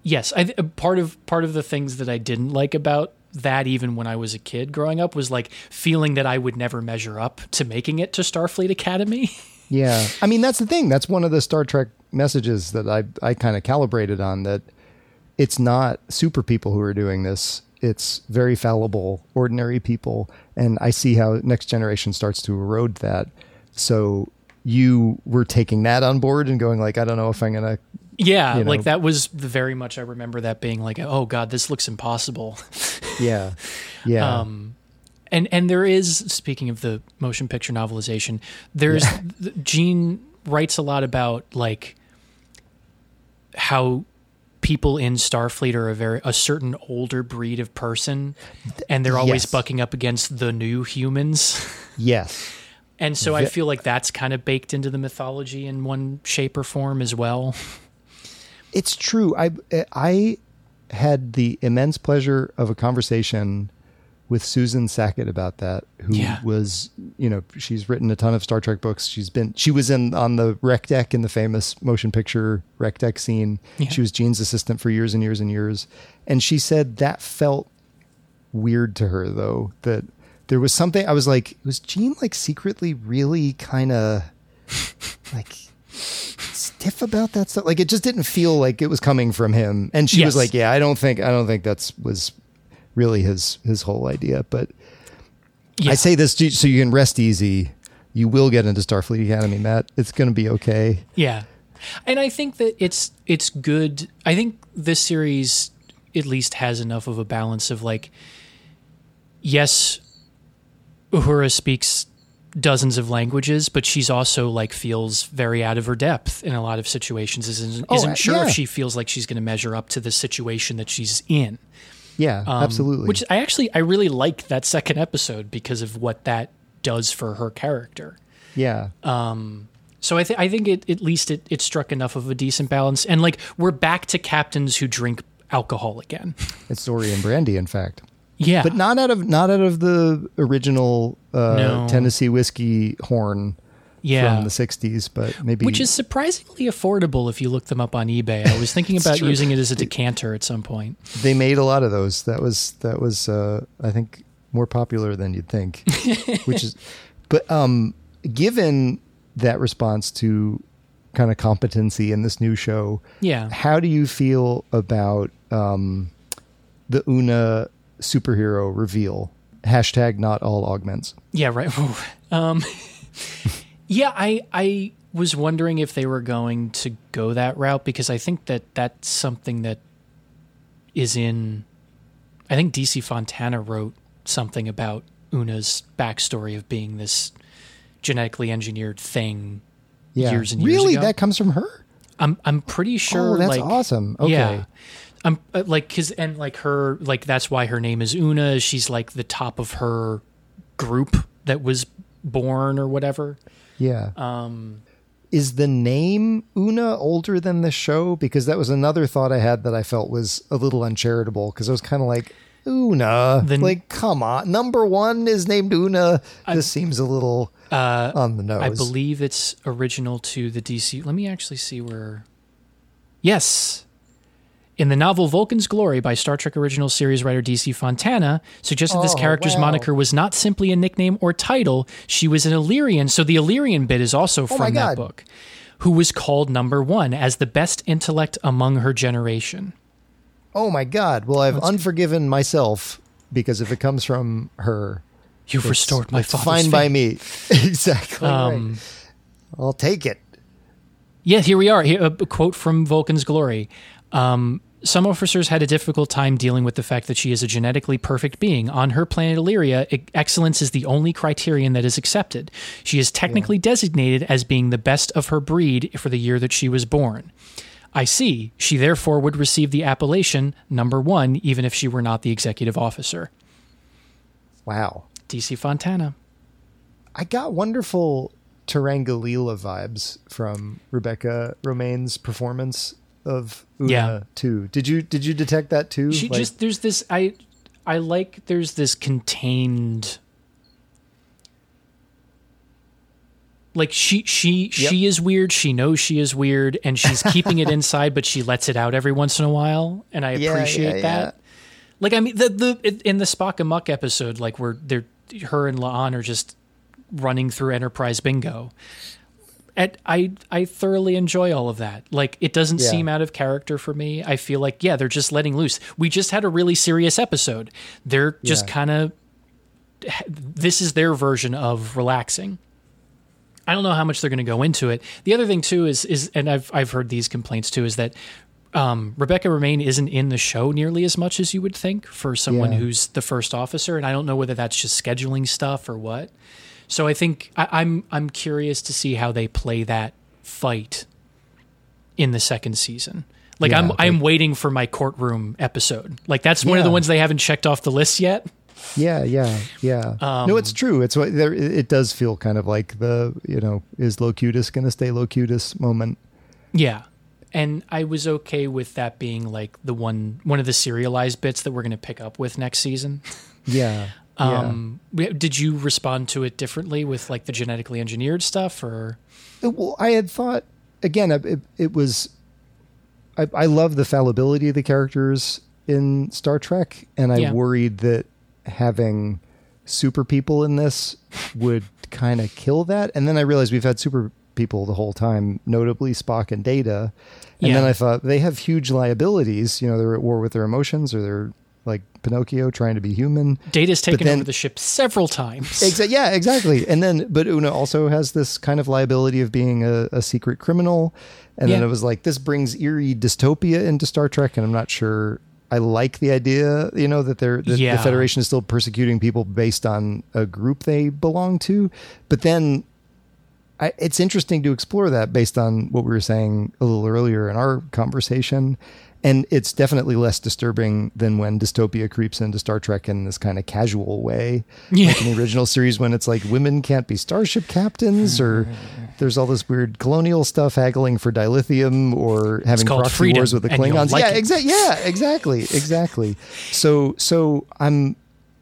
Yes, I part of part of the things that I didn't like about that even when I was a kid growing up was like feeling that I would never measure up to making it to Starfleet Academy. Yeah. I mean, that's the thing. That's one of the Star Trek messages that I, I kind of calibrated on that it's not super people who are doing this. It's very fallible, ordinary people. And I see how Next Generation starts to erode that. So you were taking that on board and going like, I don't know if I'm going to. Yeah, You know. like that was the very much I remember that being like, oh god, this looks impossible. Yeah. Yeah. Um, and and there is speaking of the motion picture novelization, there's Yeah. Gene writes a lot about like how people in Starfleet are a very a certain older breed of person, and they're always Yes. bucking up against the new humans. yes. And so I feel like that's kind of baked into the mythology in one shape or form as well. It's true. I I had the immense pleasure of a conversation with Susan Sackett about that, who Yeah. was, you know, she's written a ton of Star Trek books. She's been, she was in on the rec deck in the famous motion picture rec deck scene. Yeah. She was Gene's assistant for years and years and years. And she said that felt weird to her though, that there was something, I was like, was Gene like secretly really kind of like stiff about that stuff? Like it just didn't feel like it was coming from him. And she was like, yeah, I don't think, I don't think that's was really his his whole idea. But Yeah. I say this so you can rest easy. You will get into Starfleet Academy, Matt. It's going to be okay. Yeah. And I think that it's it's good. I think this series at least has enough of a balance of like yes, Uhura speaks dozens of languages, but she's also like feels very out of her depth in a lot of situations. Isn't, Oh, isn't sure yeah. if she feels like she's going to measure up to the situation that she's in. Yeah, Um, absolutely. Which I actually I really like that second episode because of what that does for her character. yeah. Um, so I, think I think it at least it, it struck enough of a decent balance, and like we're back to captains who drink alcohol again. It's Saurian Brandy, in fact. Yeah, But not out of not out of the original uh, No. Tennessee whiskey horn Yeah. from the '60s, but maybe which is surprisingly affordable if you look them up on eBay. I was thinking about true. using it as a decanter at some point. they made a lot of those. That was that was uh, I think more popular than you'd think. which is, but um, given that response to kind of competency in this new show, Yeah. how do you feel about um, the Una superhero reveal. Hashtag not all augments. Yeah, right. um, yeah, I I was wondering if they were going to go that route because I think that that's something that is in. I think DC Fontana wrote something about Una's backstory of being this genetically engineered thing Yeah. years and years really? ago. That comes from her? I'm I'm pretty sure. Oh, that's like, awesome. Okay. Yeah. I'm uh, like cuz and like her like that's why her name is Una. She's like the top of her group that was born or whatever. Yeah. Um Is the name Una older than the show? Because that was another thought I had that I felt was a little uncharitable because I was kind of like, Una. The- like, come on. Number one is named Una. this seems a little uh on the nose. I believe it's original to the DC. Let me actually see where Yes. In the novel Vulcan's Glory by Star Trek original series writer DC Fontana, suggested this Oh, character's wow. moniker was not simply a nickname or title. She was an Illyrian, so the Illyrian bit is also Oh from that book, who was called number one as the best intellect among her generation. Oh my God. Well, I've unforgiven myself because if it comes from her, You've restored my it's father's fine faith. by me. exactly. Um, right. I'll take it. Yeah, here we are. Here, a quote from Vulcan's Glory. Um, some officers had a difficult time dealing with the fact that she is a genetically perfect being. On her planet Illyria, excellence is the only criterion that is accepted. She is technically designated as being the best of her breed for the year that she was born. I see. She therefore would receive the appellation number one, even if she were not the executive officer. Wow. DC Fontana. I got wonderful Turanga Leela vibes from Rebecca Romijn's performance of Una Yeah. too. Did you did you detect that too? She Like- just there's this I I like there's this contained like she she she is weird, she knows she is weird and she's keeping it inside but she lets it out every once in a while and I Yeah, appreciate yeah, that. Like I mean the the in the Spock Amok episode like where they're her and La'an are just running through Enterprise Bingo. And I I thoroughly enjoy all of that. Like it doesn't Yeah. seem out of character for me. I feel like yeah, they're just letting loose. We just had a really serious episode. They're just Yeah. kind of this is their version of relaxing. I don't know how much they're going to go into it. The other thing too is is and I've I've heard these complaints too is that um, Rebecca Romijn isn't in the show nearly as much as you would think for someone Yeah. who's the first officer, and I don't know whether that's just scheduling stuff or what. So I think I, I'm I'm curious to see how they play that fight in the second season. Like Yeah, I'm like- I'm waiting for my courtroom episode. Like that's one of the ones they haven't checked off the list yet. Yeah, yeah, yeah. Um, no, it's true. It's what there. It it does feel kind of like the you know is Locutus going to stay Locutus moment. Yeah. And I was okay with that being like the one one of the serialized bits that we're going to pick up with next season. Yeah. Um we- did you respond to it differently with like the genetically engineered stuff or yeah. Well, I had thought again. It, it was. I, I love the fallibility of the characters in Star Trek, and I Yeah. worried that having super people in this would kind of kill that. And then I realized we've had super people the whole time, notably Spock and Data. And then I thought they have huge liabilities. You know, they're at war with their emotions, or they're like Pinocchio trying to be human. Data's taken then- over the ship several times. Exa- yeah, exactly. And then, but Una also has this kind of liability of being a, a secret criminal. And then it was like, this brings eerie dystopia into Star Trek. And I'm not sure I like the idea, you know, that they're, that Yeah. the Federation is still persecuting people based on a group they belong to. But then I, it's interesting to explore that based on what we were saying a little earlier in our conversation. And it's definitely less disturbing than when dystopia creeps into Star Trek in this kind of casual way. Yeah. Like in the original series, when it's like women can't be starship captains, or there's all this weird colonial stuff haggling for dilithium, or having proxy freedom, wars with the Klingons. like yeah, exactly. Yeah, exactly, exactly. So, so I'm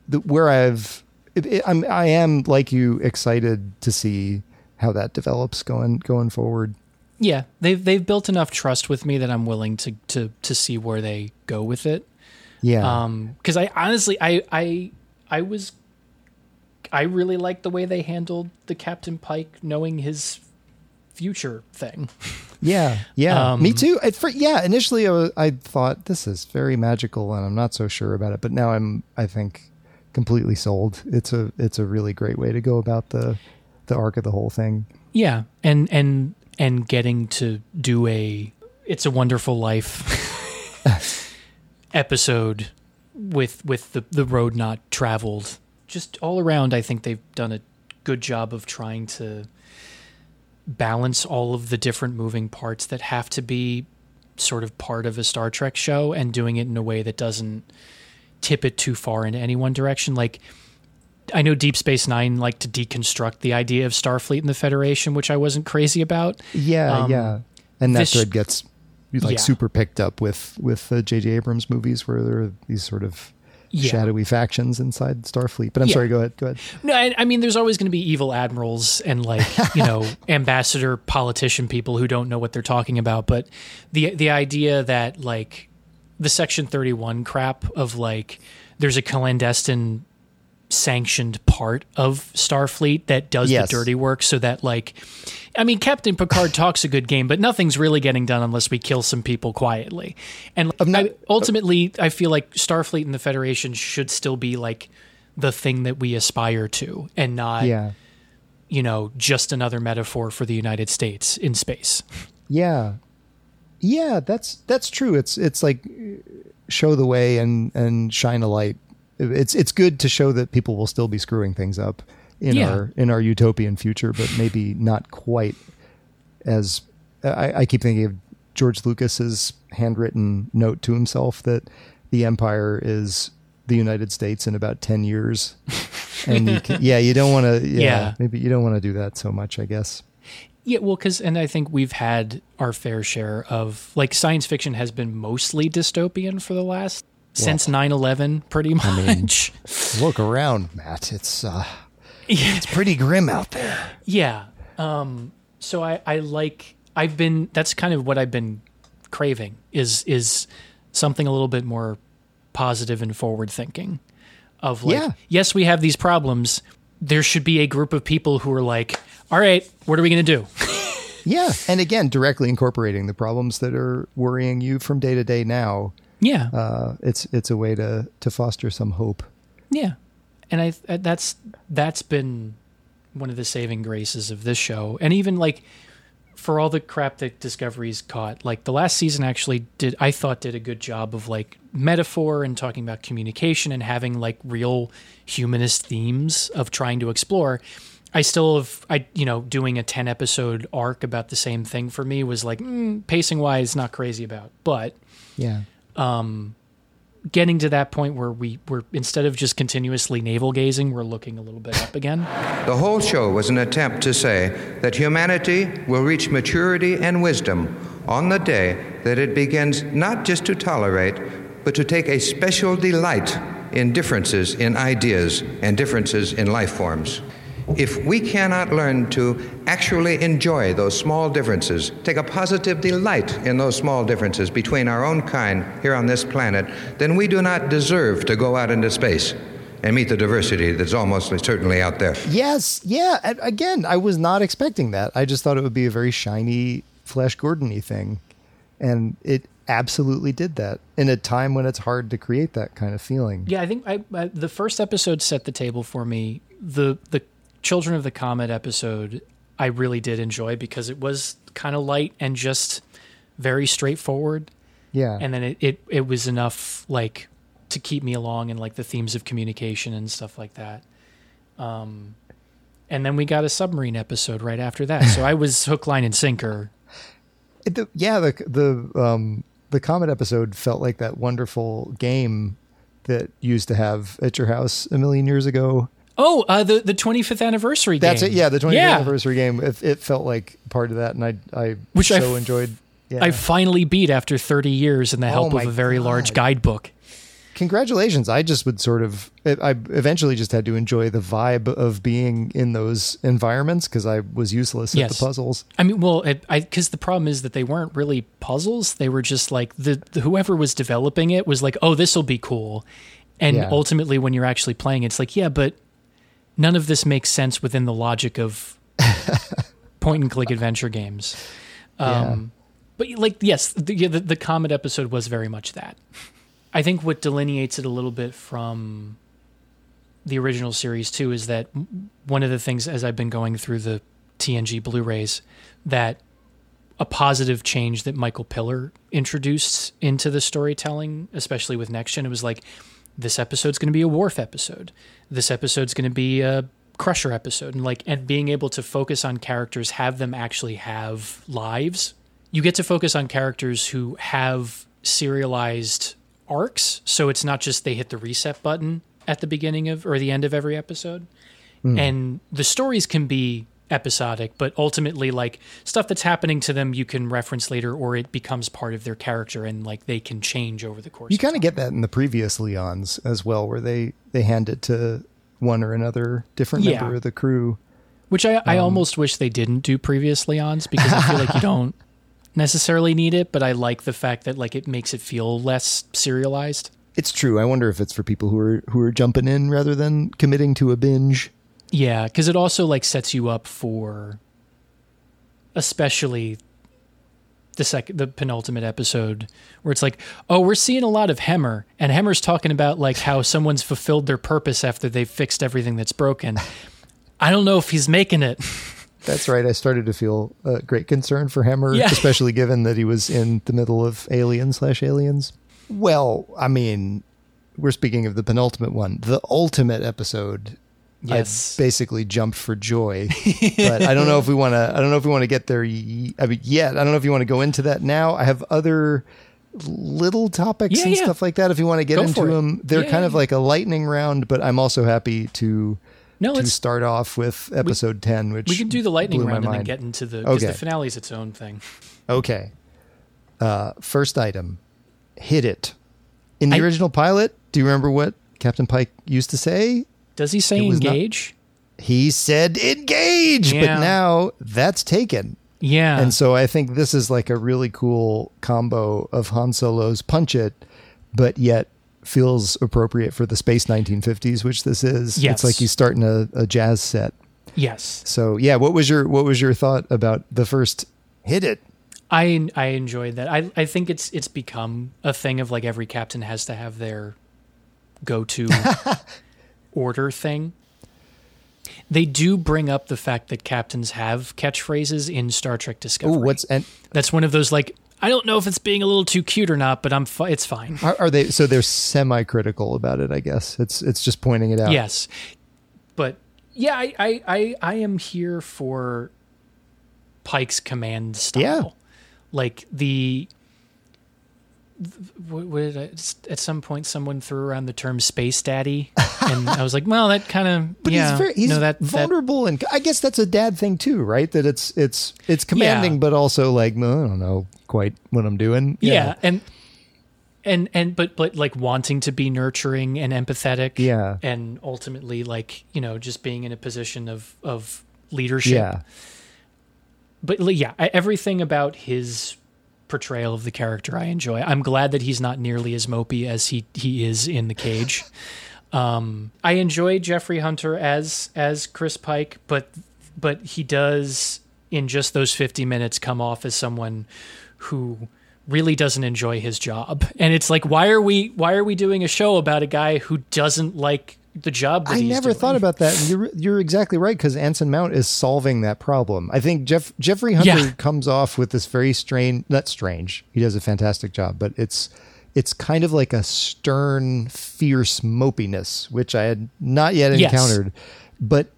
the, where I've it, it, I'm I am like you excited to see how that develops going going forward. Yeah, they've they've built enough trust with me that I'm willing to to to see where they go with it. Yeah. Um, because I honestly, I I I was, I really liked the way they handled the Captain Pike knowing his future thing. Yeah, yeah, Um, me too. At fir- yeah, initially I, was, I thought this is very magical, and I'm not so sure about it. But now I'm, I think, completely sold. It's a, it's a really great way to go about the, the arc of the whole thing. Yeah, and and and getting to do a "It's a Wonderful Life" episode with with the the road not traveled. Just all around, I think they've done a good job of trying to balance all of the different moving parts that have to be sort of part of a Star Trek show and doing it in a way that doesn't tip it too far in any one direction. Like I know Deep Space Nine like to deconstruct the idea of Starfleet and the Federation, which I wasn't crazy about. Yeah, Um, yeah, and that this- thread gets like Yeah. super picked up with with the J.J. Abrams movies, where there are these sort of Yeah. shadowy factions inside Starfleet. But I'm Yeah. sorry, go ahead, go ahead. No, I, I mean, there's always going to be evil admirals and like you know ambassador politician people who don't know what they're talking about. But the the idea that like the Section Thirty One crap of like there's a clandestine sanctioned part of Starfleet that does Yes. the dirty work so that like I mean Captain Picard talks a good game but nothing's really getting done unless we kill some people quietly. And I, ultimately I feel like Starfleet and the Federation should still be like the thing that we aspire to and not yeah, you know just another metaphor for the United States in space. yeah, yeah. That's that's true. It's it's like show the way and and shine a light. It's it's good to show that people will still be screwing things up in Yeah. our in our utopian future, but maybe not quite as I, I keep thinking of George Lucas's handwritten note to himself that the empire is the United States in about 10 years. And you can, yeah, you don't want to, yeah, Yeah. maybe you don't want to do that so much, I guess. Yeah, well, because and I think we've had our fair share of like science fiction has been mostly dystopian for the last since 9-11 pretty much. Look around, Matt. It's, uh, yeah. it's pretty grim out there. Yeah. Um, so I, I like I've been that's kind of what I've been craving is is something a little bit more positive and forward thinking of like Yeah. yes we have these problems there should be a group of people who are like all right what are we going to do Yeah. And again, directly incorporating the problems that are worrying you from day to day now. Yeah Uh, it's, it's a way to, to foster some hope. Yeah, and I that's that's been one of the saving graces of this show, and even like for all the crap that Discovery's caught, like the last season actually did I thought did a good job of like metaphor and talking about communication and having like real humanist themes of trying to explore. I still have I you know doing a ten episode arc about the same thing for me was like mm, pacing wise not crazy about, but Yeah. Um, getting to that point where we were instead of just continuously navel gazing, we're looking a little bit up again. The whole show was an attempt to say that humanity will reach maturity and wisdom on the day that it begins not just to tolerate, but to take a special delight in differences in ideas and differences in life forms. If we cannot learn to actually enjoy those small differences, take a positive delight in those small differences between our own kind here on this planet, then we do not deserve to go out into space and meet the diversity that's almost certainly out there. Yes, yeah. And again, I was not expecting that. I just thought it would be a very shiny Flash Gordon-y thing, and it absolutely did that in a time when it's hard to create that kind of feeling. Yeah, I think I, I, the first episode set the table for me. The the Children of the Comet episode I really did enjoy because it was kind of light and just very straightforward. Yeah, And then it, it it was enough like to keep me along and like the themes of communication and stuff like that. Um, and then we got a submarine episode right after that, so I was hook, line, and sinker. The, yeah. The the um the Comet episode felt like that wonderful game that used to have at your house a million years ago. Oh, uh, the the 25th anniversary. That's game. it. Yeah, the 25th Yeah. anniversary game. It, it felt like part of that, and I I Which I so f- enjoyed. Yeah. I finally beat after 30 years in the help Oh of a very large guidebook. Congratulations! I just would sort of. I eventually just had to enjoy the vibe of being in those environments because I was useless at the puzzles. I mean, well, it, I because the problem is that they weren't really puzzles. They were just like the, the whoever was developing it was like, "Oh, this will be cool," and Yeah. ultimately, when you're actually playing, it's like, yeah, but none of this makes sense within the logic of point and click adventure games. Um, But like, yes, the, the the Comet episode was very much that. I think what delineates it a little bit from the original series too is that one of the things as I've been going through the TNG Blu-rays that a positive change that Michael Piller introduced into the storytelling, especially with Next Gen, it was like this episode's going to be a Worf episode. This episode's going to be a Crusher episode, and like and being able to focus on characters, have them actually have lives. You get to focus on characters who have serialized arcs, so it's not just they hit the reset button at the beginning of or the end of every episode. Hmm. And the stories can be episodic, but ultimately like stuff that's happening to them you can reference later or it becomes part of their character and like they can change over the course. You kind of get that in the previous Leons as well, where they they hand it to one or another different Yeah. member of the crew. Which I, I Um, almost wish they didn't do previous Leons because I feel like you don't necessarily need it, but I like the fact that like it makes it feel less serialized. It's true. I wonder if it's for people who are who are jumping in rather than committing to a binge. Yeah, because it also like sets you up for, especially the second, the penultimate episode, where it's like, oh, we're seeing a lot of Hemmer, and Hemmer's talking about like how someone's fulfilled their purpose after they've fixed everything that's broken. I don't know if he's making it. That's right. I started to feel a great concern for Hemmer, Yeah. especially given that he was in the middle of Alien slash Aliens. Well, I mean, we're speaking of the penultimate one, the ultimate episode. Yes. I basically jumped for joy, but I don't know if we want to. I don't know if we want to get there. y- I mean, yet I don't know if you want to go into that now. I have other little topics Yeah, and yeah. stuff like that. If you want to get Go into them, they're Yeah, kind of like a lightning round. But I'm also happy to No, to start off with episode ten, which we can do the lightning round and then get into the because Okay. the finale's its own thing. Okay. Uh, first item, hit it. In the I- original pilot, do you remember what Captain Pike used to say? Does he say was not- engage? He said engage, Yeah. but now that's taken. Yeah. And so I think this is like a really cool combo of Han Solo's punch it, but yet feels appropriate for the space 1950s, which this is. Yes. It's like he's starting a, a jazz set. yes. So yeah, what was your what was your thought about the first hit it? I I enjoyed that. I I think it's it's become a thing of like every captain has to have their go to order thing. They do bring up the fact that captains have catchphrases in Star Trek Oh, Discovery. what's and That's one of those like I don't know if it's being a little too cute or not, but I'm fi- it's fine. Are, are they so they're semi-critical about it? I guess it's it's just pointing it out. Yes, but yeah, I, I I I am here for Pike's command style. Yeah. like the. What, what did I, at some point someone threw around the term "space daddy," and I was like, "Well, that kind of but yeah, he's very he's no, that, that vulnerable, and I guess that's a dad thing too, right? That it's it's it's commanding, Yeah. but also like "No, I don't know quite what I'm doing. yeah. and and and but but like wanting to be nurturing and empathetic, Yeah. and ultimately like you know just being in a position of of leadership, yeah. but yeah, everything about his portrayal of the character I enjoy. I'm glad that he's not nearly as mopey as he he is in the cage. Um, I enjoy Jeffrey Hunter as as Chris Pike, but but he does in just those 50 minutes come off as someone who really doesn't enjoy his job. And it's like why are we why are we doing a show about a guy who doesn't like the job I never doing? thought about that. You're you're exactly right because Anson Mount is solving that problem. I think Jeff Jeffrey Hunter Yeah. comes off with this very strange, not strange. He does a fantastic job, but it's it's kind of like a stern, fierce mopiness, which I had not yet Yes. encountered. But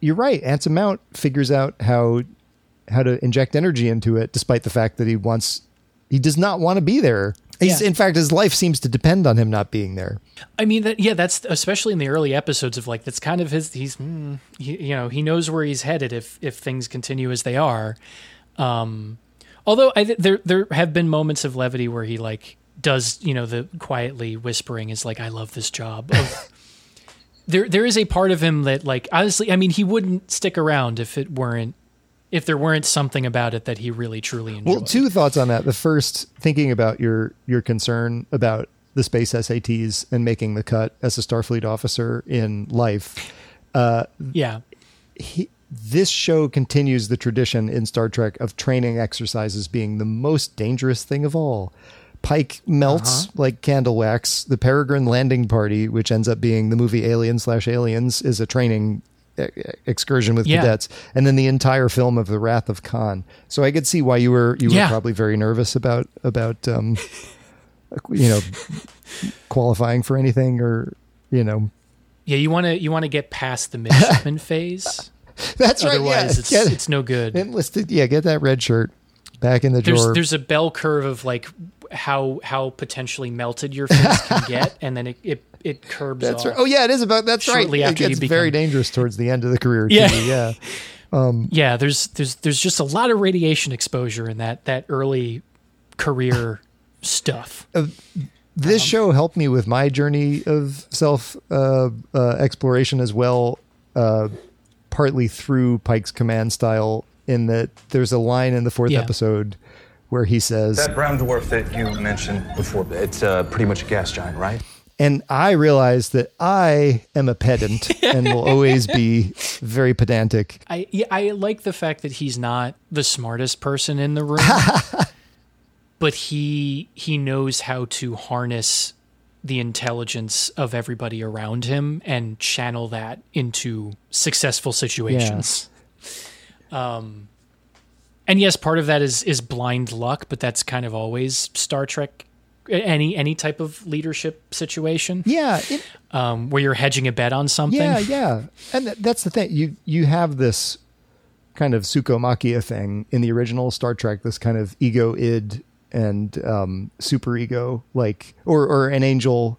you're right. Anson Mount figures out how how to inject energy into it, despite the fact that he wants he does not want to be there. He's, Yeah. In fact, his life seems to depend on him not being there. I mean that yeah, that's especially in the early episodes of like that's kind of his. He's mm, he, you know he knows where he's headed if if things continue as they are. Um, although I there there have been moments of levity where he like does you know the quietly whispering is like I love this job. Of, there there is a part of him that like honestly I mean he wouldn't stick around if it weren't if there weren't something about it that he really truly enjoyed. Well, two thoughts on that. The first, thinking about your your concern about the space SATs and making the cut as a Starfleet officer in life. Uh, yeah, he, this show continues the tradition in Star Trek of training exercises being the most dangerous thing of all. Pike melts Uh-huh. like candle wax. The Peregrine landing party, which ends up being the movie Alien slash Aliens, is a training excursion with Yeah. cadets, and then the entire film of the Wrath of Khan. So I could see why you were you were probably very nervous about about um, you know qualifying for anything or you know Yeah, you want to you want to get past the midshipman phase. That's right. Otherwise, yeah. it's Get- it's no good. enlisted. Yeah, get that red shirt back in the There's drawer. there's a bell curve of like how how potentially melted your face can get, and then it it, it curbs. That's off right. Oh yeah, it is about that's right. shortly It after you gets become- very dangerous towards the end of the career. Yeah. too, yeah. Um, Yeah, there's there's there's just a lot of radiation exposure in that that early career stuff. this show helped me with my journey of self uh, uh, exploration as well, uh, partly through Pike's command style. In that there's a line in the fourth Yeah. episode where he says, That brown dwarf that you mentioned before, it's uh, pretty much a gas giant, right? And I realize that I am a pedant and will always be very pedantic. I yeah, I like the fact that he's not the smartest person in the room, but he he knows how to harness the intelligence of everybody around him and channel that into successful situations. Um, and yes, part of that is is blind luck, but that's kind of always Star Trek. Any any type of leadership situation, Yeah, it, um, where you're hedging a bet on something. Yeah, yeah, and th- that's the thing. You you have this kind of psychomachia thing in the original Star Trek. This kind of ego id and um, super ego, like or or an angel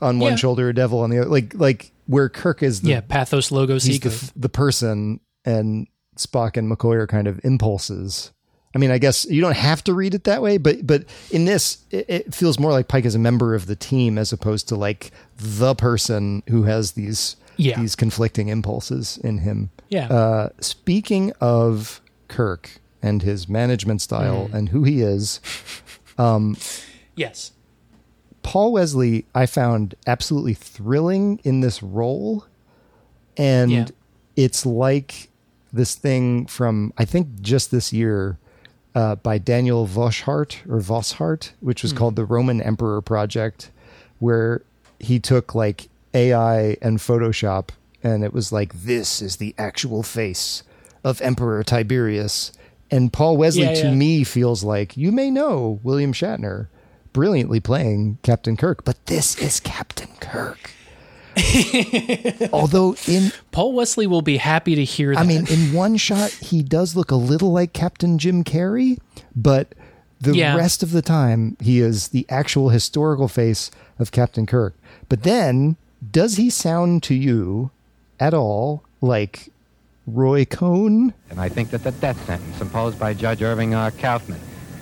on one Yeah. shoulder, a devil on the other. Like like where Kirk is the yeah, pathos, logos, he's ego. the, the person, and Spock and McCoy are kind of impulses. I mean, I guess you don't have to read it that way, but but in this, it, it feels more like Pike is a member of the team as opposed to like the person who has these Yeah. these conflicting impulses in him. Yeah. Uh, speaking of Kirk and his management style Mm. and who he is, um, yes. Paul Wesley, I found absolutely thrilling in this role. And Yeah. it's like this thing from, I think, just this year uh, by Daniel Voshart or Vosshart, which was Hmm. called the Roman Emperor Project, where he took like AI and Photoshop and it was like, this is the actual face of Emperor Tiberius. And Paul Wesley, Yeah, to yeah. me, feels like you may know William Shatner brilliantly playing Captain Kirk, but this is Captain Kirk. Although in Paul Wesley will be happy to hear that. I mean, in one shot, he does look a little like Captain Jim Carrey, but the Yeah. rest of the time, he is the actual historical face of Captain Kirk. But then, does he sound to you at all like Roy Cohn? And I think that the death sentence imposed by Judge Irving R. Kaufman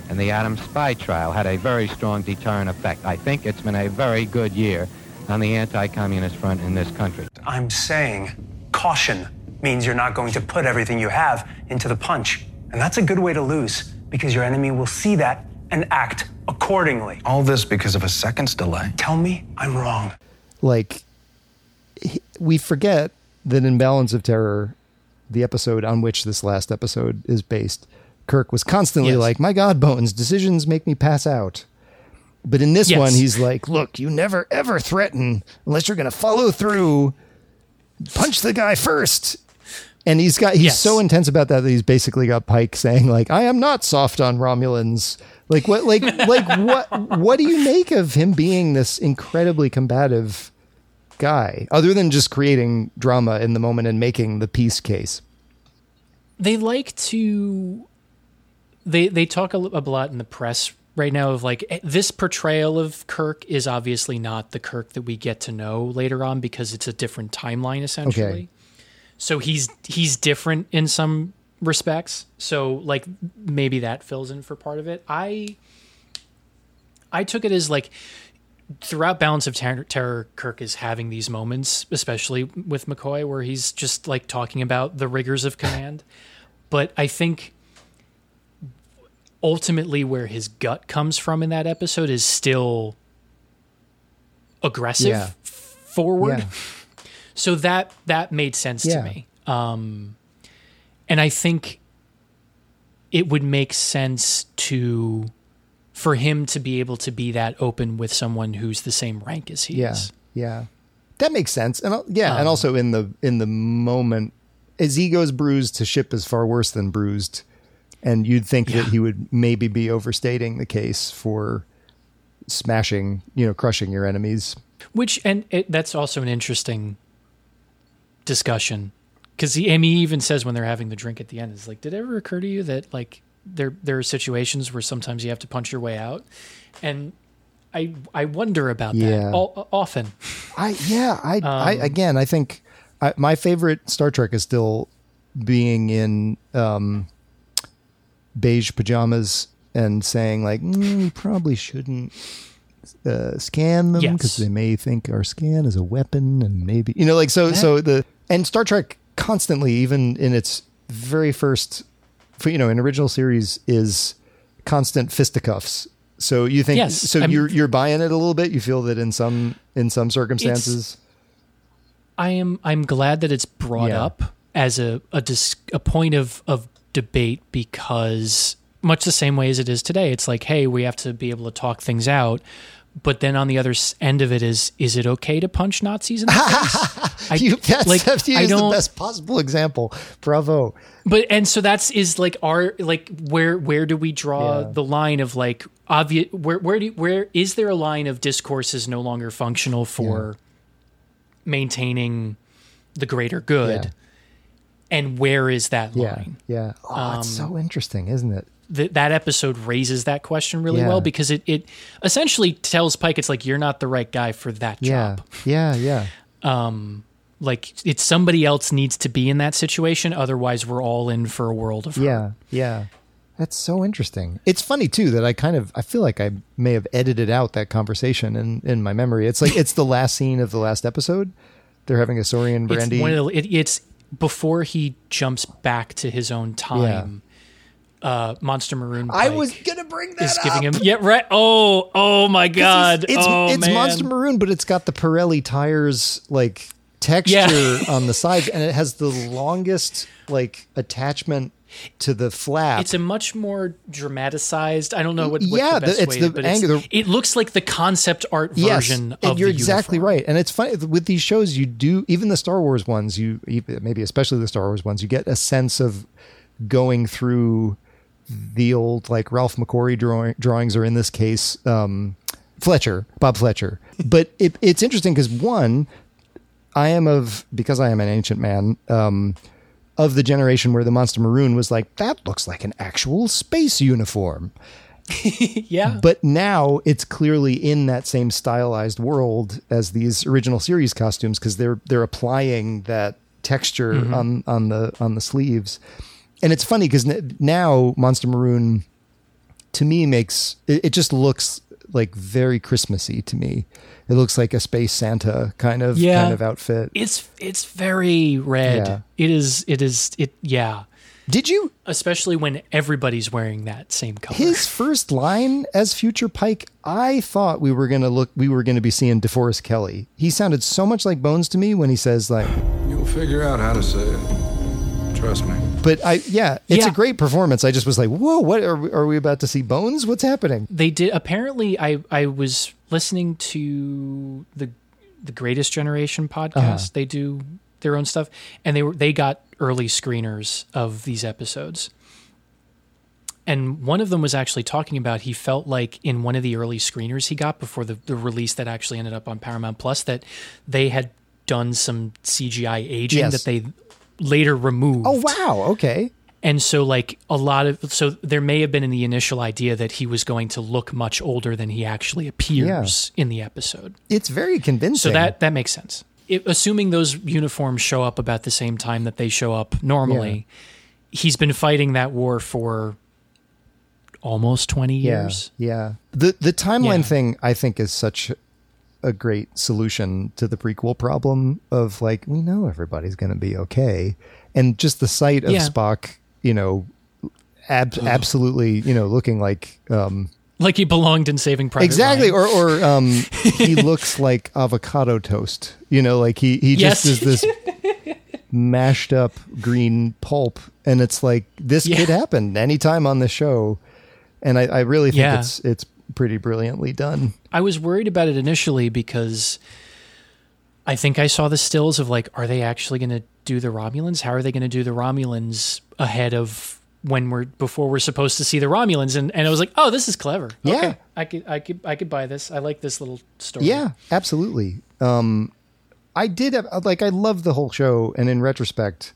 and the Adams spy trial had a very strong deterrent effect. I think it's been a very good year on the anti-communist front in this country. I'm saying caution means you're not going to put everything you have into the punch. And that's a good way to lose because your enemy will see that and act accordingly. All this because of a second's delay. Tell me I'm wrong. like we forget that in Balance of Terror, the episode on which this last episode is based, Kirk was constantly Yes. like, "My God, Bones, decisions make me pass out." But in this Yes. one, he's like, "Look, you never ever threaten unless you're going to follow through. Punch the guy first. And he's got he's Yes. so intense about that that he's basically got Pike saying like, "I am not soft on Romulans." Like what like like what what do you make of him being this incredibly combative guy other than just creating drama in the moment and making the peace case? they like to they they talk a, a lot in the press right now of like eh, this portrayal of Kirk is obviously not the Kirk that we get to know later on because it's a different timeline essentially. Okay. So he's he's different in some respects. So like maybe that fills in for part of it. I I took it as like throughout Balance of Ter- Terror, Kirk is having these moments, especially with McCoy, where he's just like talking about the rigors of command. But I think ultimately where his gut comes from in that episode is still aggressive, Yeah. forward. Yeah. So that that made sense Yeah. to me. Um, and I think it would make sense to for him to be able to be that open with someone who's the same rank as he is. yeah, that makes sense. And uh, yeah, and Um, also in the in the moment, his ego's bruised. His ship is far worse than bruised, and you'd think that he would maybe be overstating the case for smashing, you know, crushing your enemies. Which and it, that's also an interesting discussion because he, and he even says when they're having the drink at the end, is like, did it ever occur to you that like there there are situations where sometimes you have to punch your way out, and I I wonder about Yeah. that all, often. I yeah, I I Um, again, I think I, my favorite Star Trek is still being in um, beige pajamas and saying like, mm, we probably shouldn't uh, scan them because Yes. they may think our scan is a weapon and maybe you know like so so the and Star Trek constantly even in its very first you know an original series is constant fisticuffs. So you think Yes, so I'm- you're you're buying it a little bit. You feel that in some in some circumstances. I am I'm glad that it's brought Yeah. up as a a, dis, a point of of debate because much the same way as it is today, it's like, hey, we have to be able to talk things out. But then on the other end of it is, is it okay to punch Nazis in the face? I, you, that's, like, that's I the don't- best possible example. Bravo. But and so that's is like our like where where do we draw Yeah. the line of like obvious where where do where is there a line of discourse is no longer functional for maintaining the greater good, Yeah. And where is that line? Yeah. Oh, it's Um, so interesting, isn't it? Th- that episode raises that question really Yeah. well because it it essentially tells Pike it's like you're not the right guy for that Yeah. job. Yeah. Yeah. Um, like it's somebody else needs to be in that situation, otherwise we're all in for a world of hurt. Yeah. Yeah. That's so interesting. It's funny too that I kind of I feel like I may have edited out that conversation in in my memory. It's like it's the last scene of the last episode. They're having a Saurian brandy. It's, one of the, it, it's before he jumps back to his own time. Uh, Monster Maroon. I was gonna bring that is giving him. Yeah, right. Oh, oh my God. It's, oh it's man. Monster Maroon, but it's got the Pirelli tires like texture Yeah. on the sides, and it has the longest like attachment to the flap. It's a much more dramatized. I don't know what. Yeah, the best the- it's way, the but angle- It's, it looks like the concept art version yes, of and you're exactly uniform. right. And it's funny with these shows, you do even the Star Wars ones. You maybe especially the Star Wars ones, you get a sense of going through the old like Ralph McQuarrie drawing, drawings, or in this case, um, Fletcher, Bob Fletcher. But it, it's interesting because one, I am of because I am an ancient man. Um, of the generation where the Monster Maroon was like, that looks like an actual space uniform. yeah. But now it's clearly in that same stylized world as these original series costumes because they're they're applying that texture Mhm. on on the on the sleeves. And it's funny because n- now Monster Maroon to me makes it, it just looks like very Christmassy to me. It looks like a space Santa kind of Yeah. kind of outfit. It's it's very red. Yeah. It is. It is. It. Yeah. Did you? Especially when everybody's wearing that same color. His first line as Future Pike, I thought we were gonna look, we were gonna be seeing DeForest Kelley. He sounded so much like Bones to me when he says like, You'll figure out how to say it. Trust me. but I, yeah, it's Yeah. a great performance. I just was like, whoa, what are we, are we about to see Bones? What's happening? They did. Apparently, I I was listening to the the Greatest Generation podcast. Uh-huh. They do their own stuff, and they were they got early screeners of these episodes. And one of them was actually talking about he felt like in one of the early screeners he got before the, the release that actually ended up on Paramount Plus that they had done some CGI aging Yes. that they later removed. Oh wow, okay. And so, like a lot of, so there may have been in the initial idea that he was going to look much older than he actually appears in the episode. It's very convincing. So that that makes sense. It, assuming those uniforms show up about the same time that they show up normally, he's been fighting that war for almost twenty yeah, years. yeah. The the timeline Yeah. thing I think is such a great solution to the prequel problem of like we know everybody's going to be okay, and just the sight of Yeah. Spock, you know, ab- absolutely, you know, looking like. um Like he belonged in Saving Private exactly Ryan. or or um he looks like avocado toast you know like he he just Yes. is this mashed up green pulp, and it's like this Yeah. could happen anytime on the show, and I, I really think Yeah. it's it's pretty brilliantly done. I was worried about it initially because I think I saw the stills of like, are they actually going to do the Romulans? How are they going to do the Romulans ahead of when we're before we're supposed to see the Romulans? And and I was like, oh, this is clever. Yeah. Okay, I could I could I could buy this. I like this little story. Yeah, absolutely. Um, I did have, like I love the whole show, and in retrospect,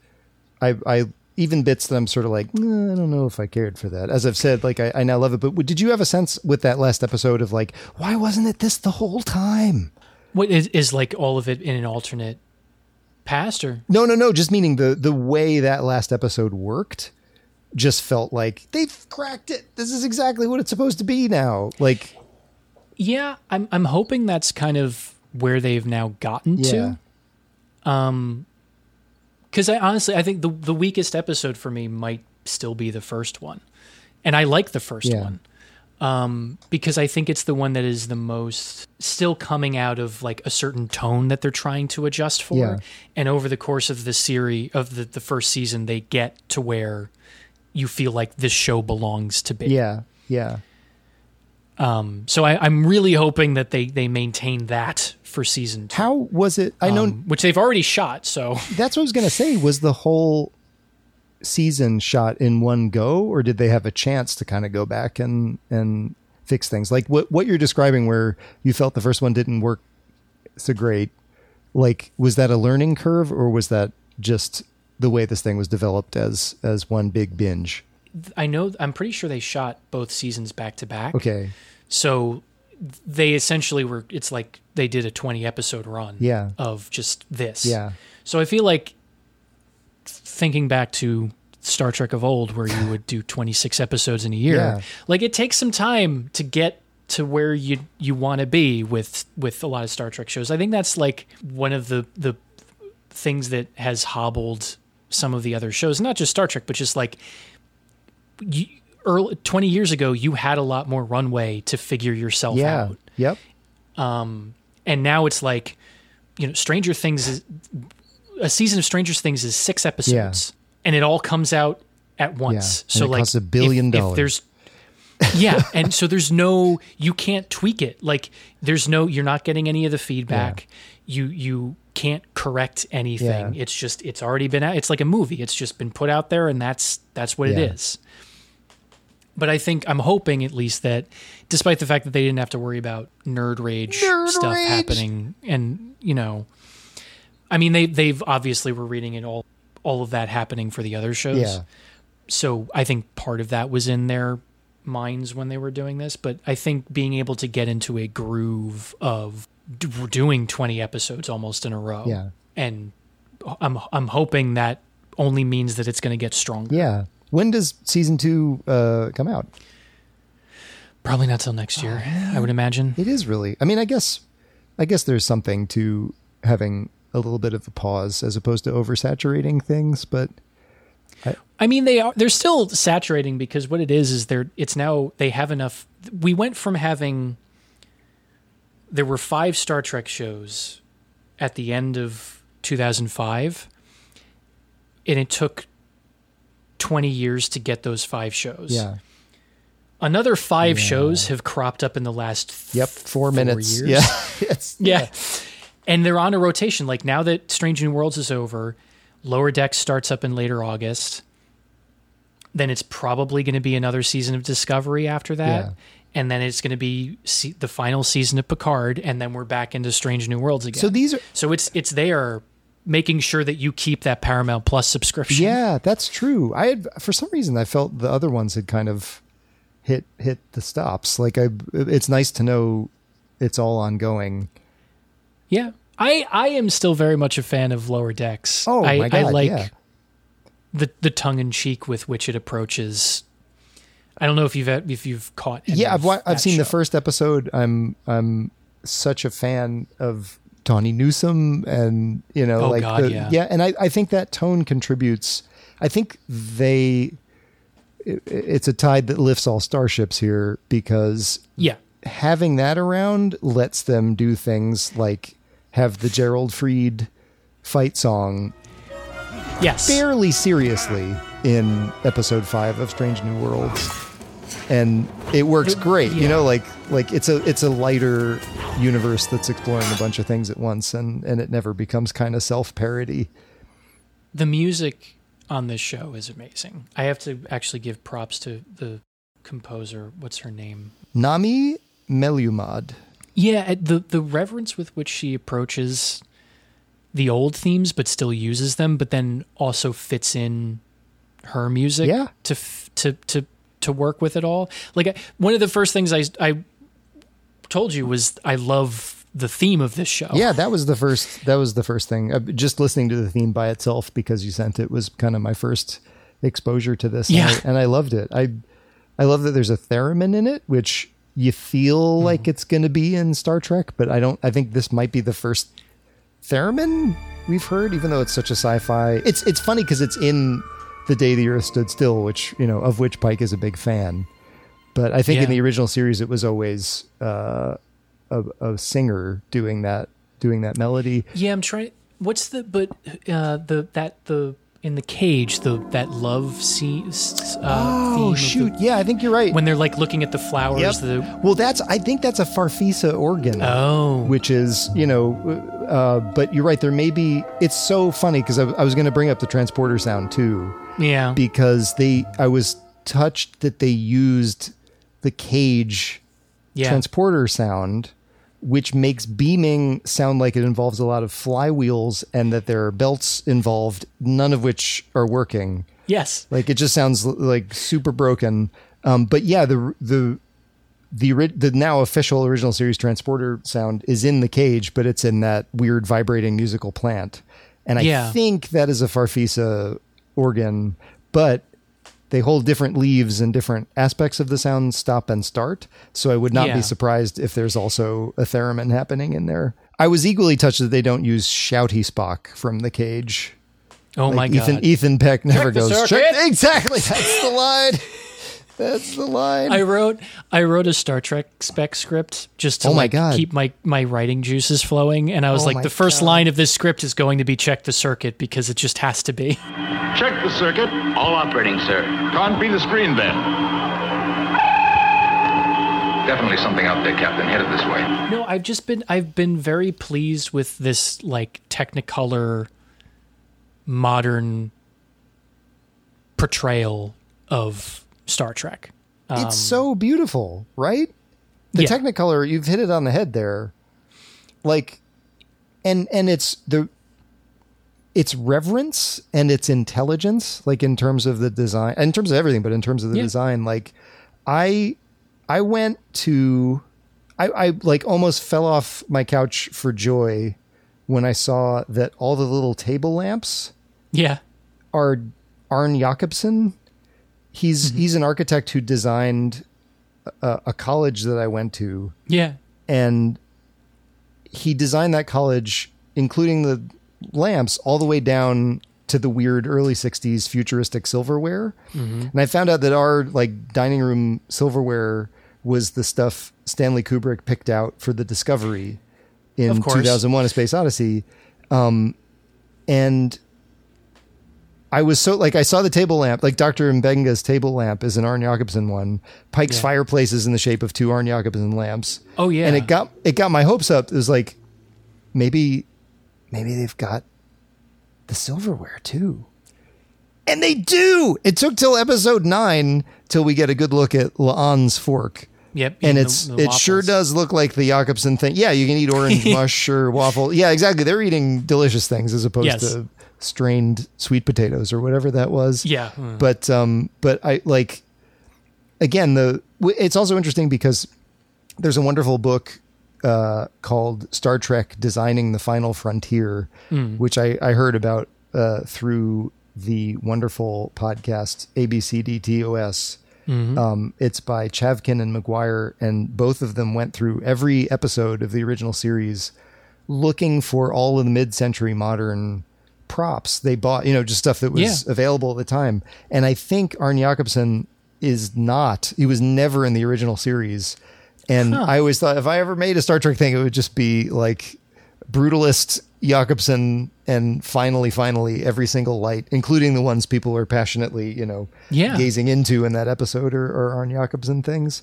I I even bits that I'm sort of like "Eh, I don't know if I cared for that. As I've said, like I, I now love it. But did you have a sense with that last episode of like why wasn't it this the whole time? What is, is like all of it in an alternate past or No, no, no. Just meaning the the way that last episode worked, just felt like they've cracked it. This is exactly what it's supposed to be now. Like Yeah, I'm I'm hoping that's kind of where they've now gotten Yeah. to. Um cuz I honestly I think the the weakest episode for me might still be the first one. And I like the first Yeah. one. Um because I think it's the one that is the most still coming out of like a certain tone that they're trying to adjust for. Yeah. And over the course of the series of the the first season they get to where you feel like this show belongs to be. yeah, yeah. Um, so I, I'm really hoping that they they maintain that for season two. How was it? I know Um, which they've already shot. So That's what I was gonna say. Was the whole season shot in one go, or did they have a chance to kind of go back and and fix things? Like what what you're describing, where you felt the first one didn't work so great. Like, was that a learning curve, or was that just the way this thing was developed as as one big binge? I know I'm pretty sure they shot both seasons back to back. Okay, So they essentially were. It's like they did a 20 episode run. Yeah. Of just this. Yeah. So I feel like thinking back to Star Trek of old, where you would do 26 episodes in a year, Yeah. like it takes some time to get to where you you want to be with with a lot of Star Trek shows. I think that's like one of the the things that has hobbled some of the other shows, not just Star Trek, but just like you, early 20 years ago, you had a lot more runway to figure yourself yeah, out. yep, Um, and now it's like, you know, Stranger Things is a season of Stranger Things is six episodes, and it all comes out at once. and So it like, costs a billion if- if dollars. there's yeah, and so there's no you can't tweak it. Like there's no you're not getting any of the feedback. You you can't correct anything. Yeah. It's just it's already been out. It's like a movie. It's just been put out there and that's that's what it Yeah. is. But I think I'm hoping at least that despite the fact that they didn't have to worry about nerd rage Nerd stuff rage. happening and you know I mean they they've obviously were reading it all all of that happening for the other shows Yeah. so I think part of that was in their minds when they were doing this, but I think being able to get into a groove of d- doing 20 episodes almost in a row. Yeah. And I'm I'm hoping that only means that it's going to get stronger. yeah. When does season two uh, come out? Probably not till next year, I would imagine. It is really. I mean, I guess, I guess there's something to having a little bit of a pause as opposed to oversaturating things. But I mean, they are they're still saturating because what it is is they're it's now they have enough. We went from having there were five Star Trek shows at the end of 2005, and it took 20 years to get those five shows. yeah, Another five Yeah. shows have cropped up in the last yep, four, minutes. years. Yeah, it's, Yeah. And they're on a rotation. Like now that Strange New Worlds is over, Lower Deck starts up in later August. Then it's probably going to be another season of Discovery after that. Yeah. And then it's going to be se- the final season of Picard, and then we're back into Strange New Worlds again. So these are so it's it's there making sure that you keep that Paramount Plus subscription. Yeah, that's true. I had for some reason I felt the other ones had kind of hit hit the stops. Like I, it's nice to know it's all ongoing. Yeah. I I am still very much a fan of Lower Decks. Oh, I, my God, I like yeah. the the tongue in cheek with which it approaches. I don't know if you've if you've caught. any yeah, I've I've seen the first episode. I'm I'm such a fan of Tawny Newsome, and you know, Oh, like God, the- yeah. and I I think that tone contributes. I think they. it- It's a tide that lifts all starships here because Yeah. having that around lets them do things like have the Gerald Fried fight song Yes. fairly seriously in episode five of Strange New Worlds, and it works great. You know, like like it's a it's a lighter universe that's exploring a bunch of things at once, and and it never becomes kind of self parody. The music on this show is amazing. I have to actually give props to the composer. What's her name? Nami Melumad. Yeah, the the reverence with which she approaches the old themes, but still uses them, but then also fits in her music Yeah. to f- to to to work with it all. Like I, one of the first things I I told you was I love the theme of this show. Yeah, that was the first. That was the first thing. Uh, just listening to the theme by itself because you sent it was kind of my first exposure to this. Yeah. and I, and I loved it. I I love that there's a theremin in it, which you feel Mm-hmm. like it's going to be in Star Trek, but I don't. I think this might be the first theremin we've heard, even though it's such a sci-fi. It's it's funny because it's in the day the Earth stood still, which you know of which Pike is a big fan. But I think Yeah. in the original series, it was always uh, a, a singer doing that doing that melody. Yeah, I'm trying. What's the but uh, the that the in the cage the that love scene? Uh, Oh shoot! the- yeah, I think you're right. when they're like looking at the flowers. Yep. The well, that's I think that's a farfisa organ. Oh. which is you know, uh, but you're right. There may be. It's so funny because I, I was going to bring up the transporter sound too. Yeah. because they I was touched that they used the cage Yeah. transporter sound. Which makes beaming sound like it involves a lot of flywheels and that there are belts involved, none of which are working. yes. Like it just sounds like super broken. Um, but yeah, the the the the now official original series transporter sound is in the cage, but it's in that weird vibrating musical plant. And I Yeah. think that is a Farfisa organ, but they hold different leaves and different aspects of the sound stop and start. So I would not Yeah. be surprised if there's also a theremin happening in there. I was equally touched that they don't use shouty Spock from the cage. Oh Like my Ethan god. Ethan Peck never Check goes. "Check-" exactly. That's the line. That's the line. I wrote I wrote a Star Trek spec script just to Oh my like, God. keep my my writing juices flowing, and I was Oh like, the first God. line of this script is going to be check the circuit because it just has to be. Check the circuit. All operating, sir. Can't be the screen then. Definitely something out there, Captain. Headed this way. No, I've just been I've been very pleased with this like Technicolor modern portrayal of Star Trek. Um, it's so beautiful, right? The Yeah. Technicolor, you've hit it on the head there. Like, and and it's the it's reverence and it's intelligence, like in terms of the design, in terms of everything, but in terms of the Yeah. design, like I I went to I, I like almost fell off my couch for joy when I saw that all the little table lamps yeah. are Arne Jacobsen. He's Mm-hmm. he's an architect who designed a, a college that I went to, Yeah. and he designed that college, including the lamps, all the way down to the weird early '60s futuristic silverware. Mhm. And I found out that our like dining room silverware was the stuff Stanley Kubrick picked out for the Discovery in 2001: A Space Odyssey. Um, and I was so like I saw the table lamp, like Dr. Mbenga's table lamp is an Arne Jacobsen one. Pike's Yeah. fireplace is in the shape of two Arne Jacobsen lamps. Oh, yeah. And it got it got my hopes up. It was like maybe maybe they've got the silverware too. And they do. It took till episode 9 till we get a good look at La'an's fork. Yep. And it's the it sure does look like the Jacobsen thing. Yeah, you can eat orange mush or waffle. Yeah, exactly. They're eating delicious things as opposed Yes. to strained sweet potatoes or whatever that was. Yeah. Mm. But um but I like again the it's also interesting because there's a wonderful book uh called Star Trek Designing the Final Frontier Mm. which I I heard about uh through the wonderful podcast ABCDTOS. Mhm. Um, it's by Chavkin and McGuire, and both of them went through every episode of the original series looking for all of the mid-century modern props they bought, you know, just stuff that was Yeah. available at the time. And I think Arne Jacobsen is not, he was never in the original series. And Huh. I always thought if I ever made a Star Trek thing, it would just be like brutalist Jacobsen and finally, finally, every single light, including the ones people are passionately, you know, Yeah. gazing into in that episode, are, are Arne Jacobsen things.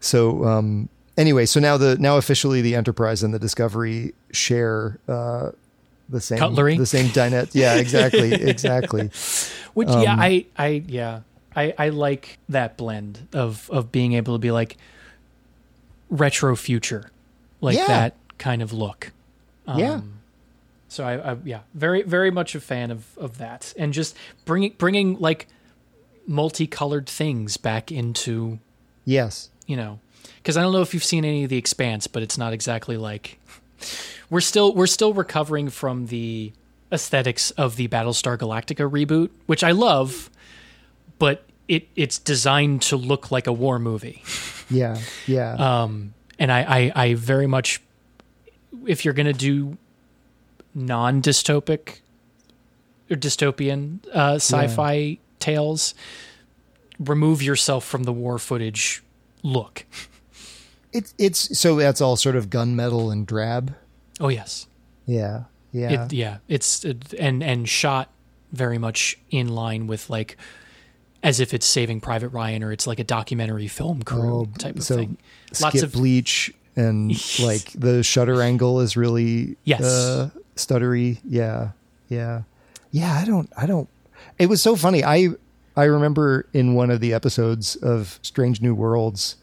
So um, anyway, so now the now officially the Enterprise and the Discovery share uh, the same Cutlery? the same dinette. Yeah, exactly, exactly. Which yeah, Um, I I yeah. I, I like that blend of of being able to be like retro future. Like Yeah. that kind of look. Yeah. So I, I yeah, very very much a fan of of that. And just bringing bringing like multicolored things back into Yes. you know because i don't know if you've seen any of the expanse but it's not exactly like we're still we're still recovering from the aesthetics of the battlestar galactica reboot which i love but it it's designed to look like a war movie. Yeah, yeah. um and i i, I very much if you're gonna do non-dystopic or dystopian uh, sci-fi tales remove yourself from the war footage look It's it's so that's all sort of gunmetal and drab. oh yes Yeah, yeah. It, yeah, it's it, and and shot very much in line with like as if it's Saving Private Ryan or it's like a documentary film crew type of Oh, so thing. skip bleach and like the shutter angle is really Yes. uh, stuttery. Yeah, yeah, yeah. I don't. I don't. It was so funny. I I remember in one of the episodes of Strange New Worlds.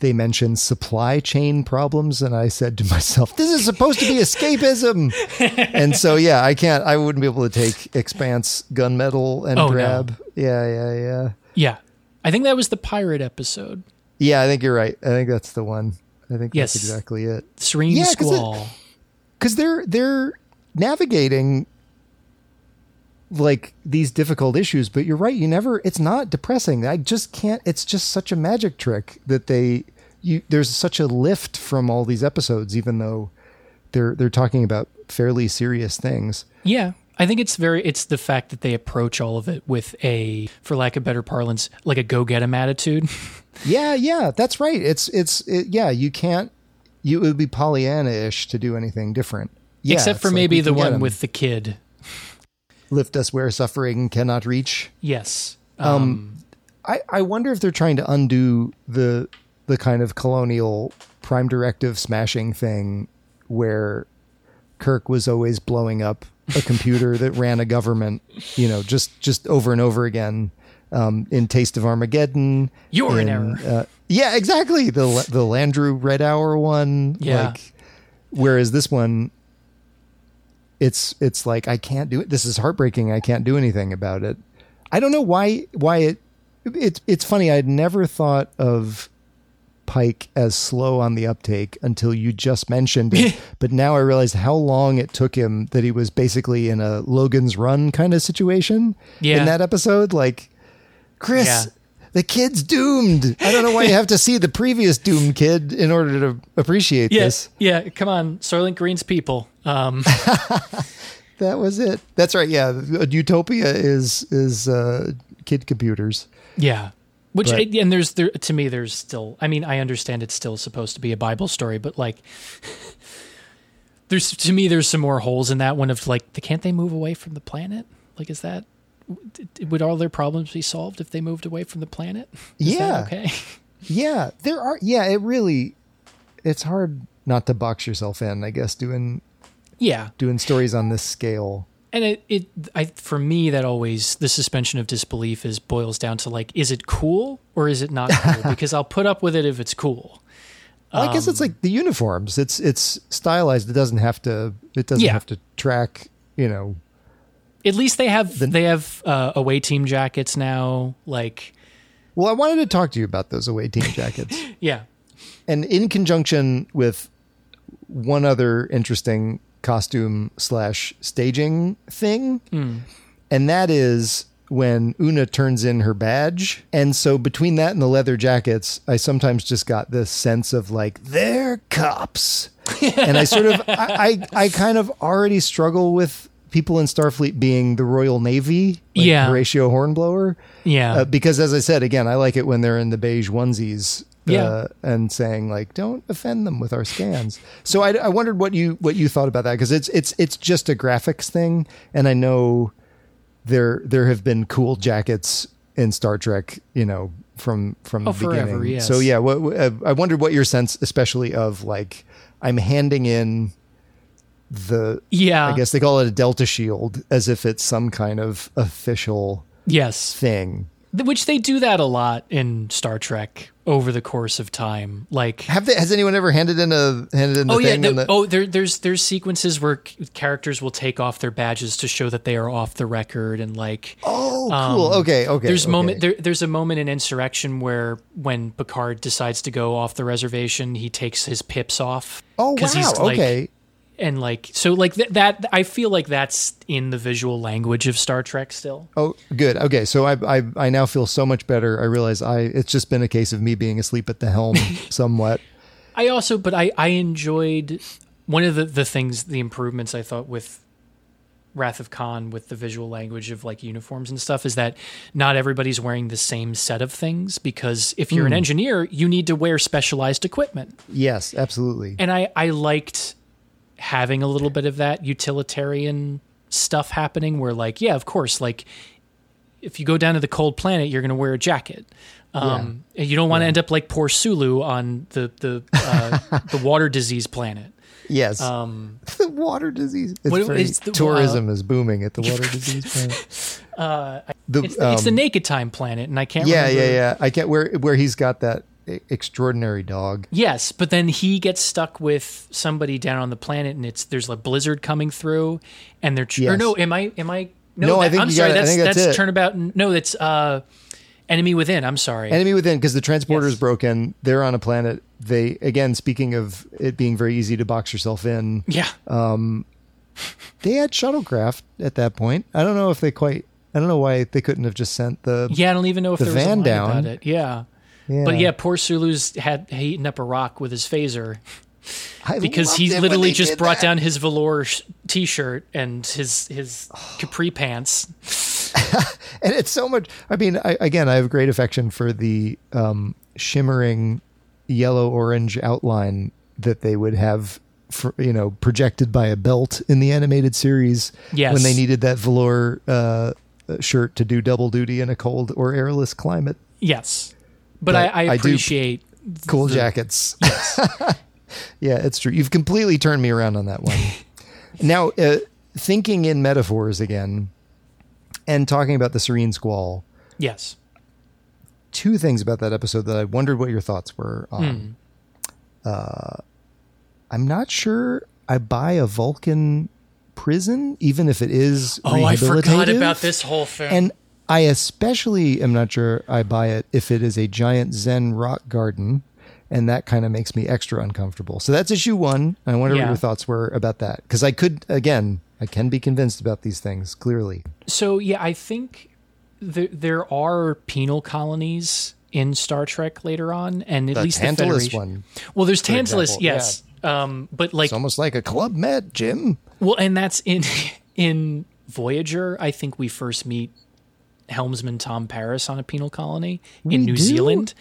They mentioned supply chain problems, and I said to myself, "This is supposed to be escapism." and so, yeah, I can't. I wouldn't be able to take Expanse gunmetal and Oh, no. Yeah, yeah, yeah. Yeah, I think that was the pirate episode. Yeah, I think you're right. I think that's the one. I think Yes. that's exactly it. Serene Yeah, Squall. Because they're they're navigating like these difficult issues, but you're right. You never. It's not depressing. I just can't. It's just such a magic trick that they. You there's such a lift from all these episodes, even though they're they're talking about fairly serious things. Yeah, I think it's very. It's the fact that they approach all of it with a, for lack of better parlance, like a go get 'em attitude. Yeah, yeah, that's right. It's it's it, yeah. You can't. You it would be Pollyanna-ish to do anything different. Yeah, Except for maybe we the one with the kid. Lift us where suffering cannot reach. Yes. Um, I, I wonder if they're trying to undo the the kind of colonial prime directive smashing thing where Kirk was always blowing up a computer that ran a government, you know, just just over and over again. Um, in Taste of Armageddon, You're in error. Uh, yeah, exactly. The the Landru Red Hour one, Yeah. like whereas this one it's it's like I can't do it. This is heartbreaking. I can't do anything about it. I don't know why why it it's it's funny. I'd never thought of Pike as slow on the uptake until you just mentioned it. but now I realized how long it took him that he was basically in a Logan's Run kind of situation Yeah. in that episode. Like, Chris, Yeah. The kid's doomed. I don't know why you have to see the previous doomed kid in order to appreciate Yeah, this. yeah. Come on, Soylent Green's people. Um, That was it. That's right. Yeah, Utopia is is uh, kid computers. Yeah. Which But- and there's there to me there's still I mean I understand it's still supposed to be a Bible story but like there's to me there's some more holes in that one of like the, can't they move away from the planet like is that would all their problems be solved if they moved away from the planet Is Yeah. okay Yeah, there are. Yeah, it really. It's hard not to box yourself in. I guess doing yeah doing stories on this scale. and it it I for me that always the suspension of disbelief is boils down to like is it cool or is it not cool because I'll put up with it if it's cool Well, I guess Um, it's like the uniforms. It's it's stylized. It doesn't have to. It doesn't Yeah. have to track. You know. At least they have they have uh, away team jackets now. Like, Well, I wanted to talk to you about those away team jackets, yeah, and in conjunction with one other interesting costume slash staging thing, Mm. and that is when Una turns in her badge. And so between that and the leather jackets, I sometimes just got this sense of like they're cops, and I sort of I, I I kind of already struggle with people in Starfleet being the Royal Navy, like Yeah. Horatio Hornblower, Yeah. uh, because as I said again, I like it when they're in the beige onesies. Yeah. uh, and saying like, "Don't offend them with our scans." So I, I wondered what you what you thought about that because it's it's it's just a graphics thing, and I know there there have been cool jackets in Star Trek, you know, from from Oh, the forever, beginning. yes. So yeah, what, what- uh, I wondered what your sense, especially of like, I'm handing in the Yeah. I guess they call it a Delta Shield, as if it's some kind of official Yes. thing. Which they do that a lot in Star Trek over the course of time. Like Have they, has anyone ever handed in a handed in the oh yeah, the- the, oh there, there's there's sequences where c- characters will take off their badges to show that they are off the record and like Oh, cool. Um, okay, okay, There's okay. moment there, there's a moment in Insurrection where when Picard decides to go off the reservation, he takes his pips off. Oh, 'cause he's, wow, like- okay. And like so like th- that I feel like that's in the visual language of Star Trek still. Oh, good. Okay, so I, I I now feel so much better. I realize I it's just been a case of me being asleep at the helm somewhat. I also, but I, I enjoyed one of the, the things, the improvements I thought with Wrath of Khan with the visual language of like uniforms and stuff is that not everybody's wearing the same set of things because if you're an Mm. engineer, you need to wear specialized equipment. Yes, absolutely. And I, I liked having a little bit of that utilitarian stuff happening where like, yeah, of course, like if you go down to the cold planet, you're going to wear a jacket. Um, and you don't want to end up like poor Sulu on the the uh, the water disease planet. Yes. Um, the water disease. It's What- very, the- tourism is booming at the water disease planet. uh, The, it's, the, it's the um, naked time planet, and I can't. Yeah, remember. yeah, yeah. I can't where where he's got that extraordinary dog. Yes, but then he gets stuck with somebody down on the planet, and it's there's a blizzard coming through, and they're tr- or no, am I am I No, I that- think I'm sorry, got it. I that's that's that's turnabout. No, that's uh, enemy within. I'm sorry. Enemy within, because the transporter is broken. They're on a planet. They again, speaking of it being very easy to box yourself in. Yeah. Um, they had shuttlecraft at that point. I don't know if they quite. I don't know why they couldn't have just sent the yeah, I don't even know if the there was a van down. Yeah. Yeah. But yeah, poor Sulu's had eaten up a rock with his phaser. I because he literally just brought that. down his velour sh- t-shirt and his his capri pants. and it's so much. I mean, I, again, I have great affection for the um, shimmering yellow orange outline that they would have, for, you know, projected by a belt in the animated series. Yes. when they needed that velour uh, shirt to do double duty in a cold or airless climate. Yes, but, I, I do appreciate cool the- jackets. yeah, it's true. You've completely turned me around on that one. now, uh, thinking in metaphors again, and talking about the Serene Squall. Yes. Two things about that episode that I wondered what your thoughts were on. Uh, I'm not sure I buy a Vulcan prison, even if it is. Oh, I forgot about this whole thing. And I especially am not sure I buy it if it is a giant Zen rock garden, and that kind of makes me extra uncomfortable. So that's issue one. I wonder what your thoughts were about that because I could again, I can be convinced about these things clearly. So yeah, I think there there are penal colonies in Star Trek later on, and at The least Tantalus the Federation. one, Well, there's Tantalus, example, yes, um, but like it's almost like a club med, Jim. Well, and that's in in Voyager. I think we first meet helmsman Tom Paris on a penal colony We in New do? Zealand,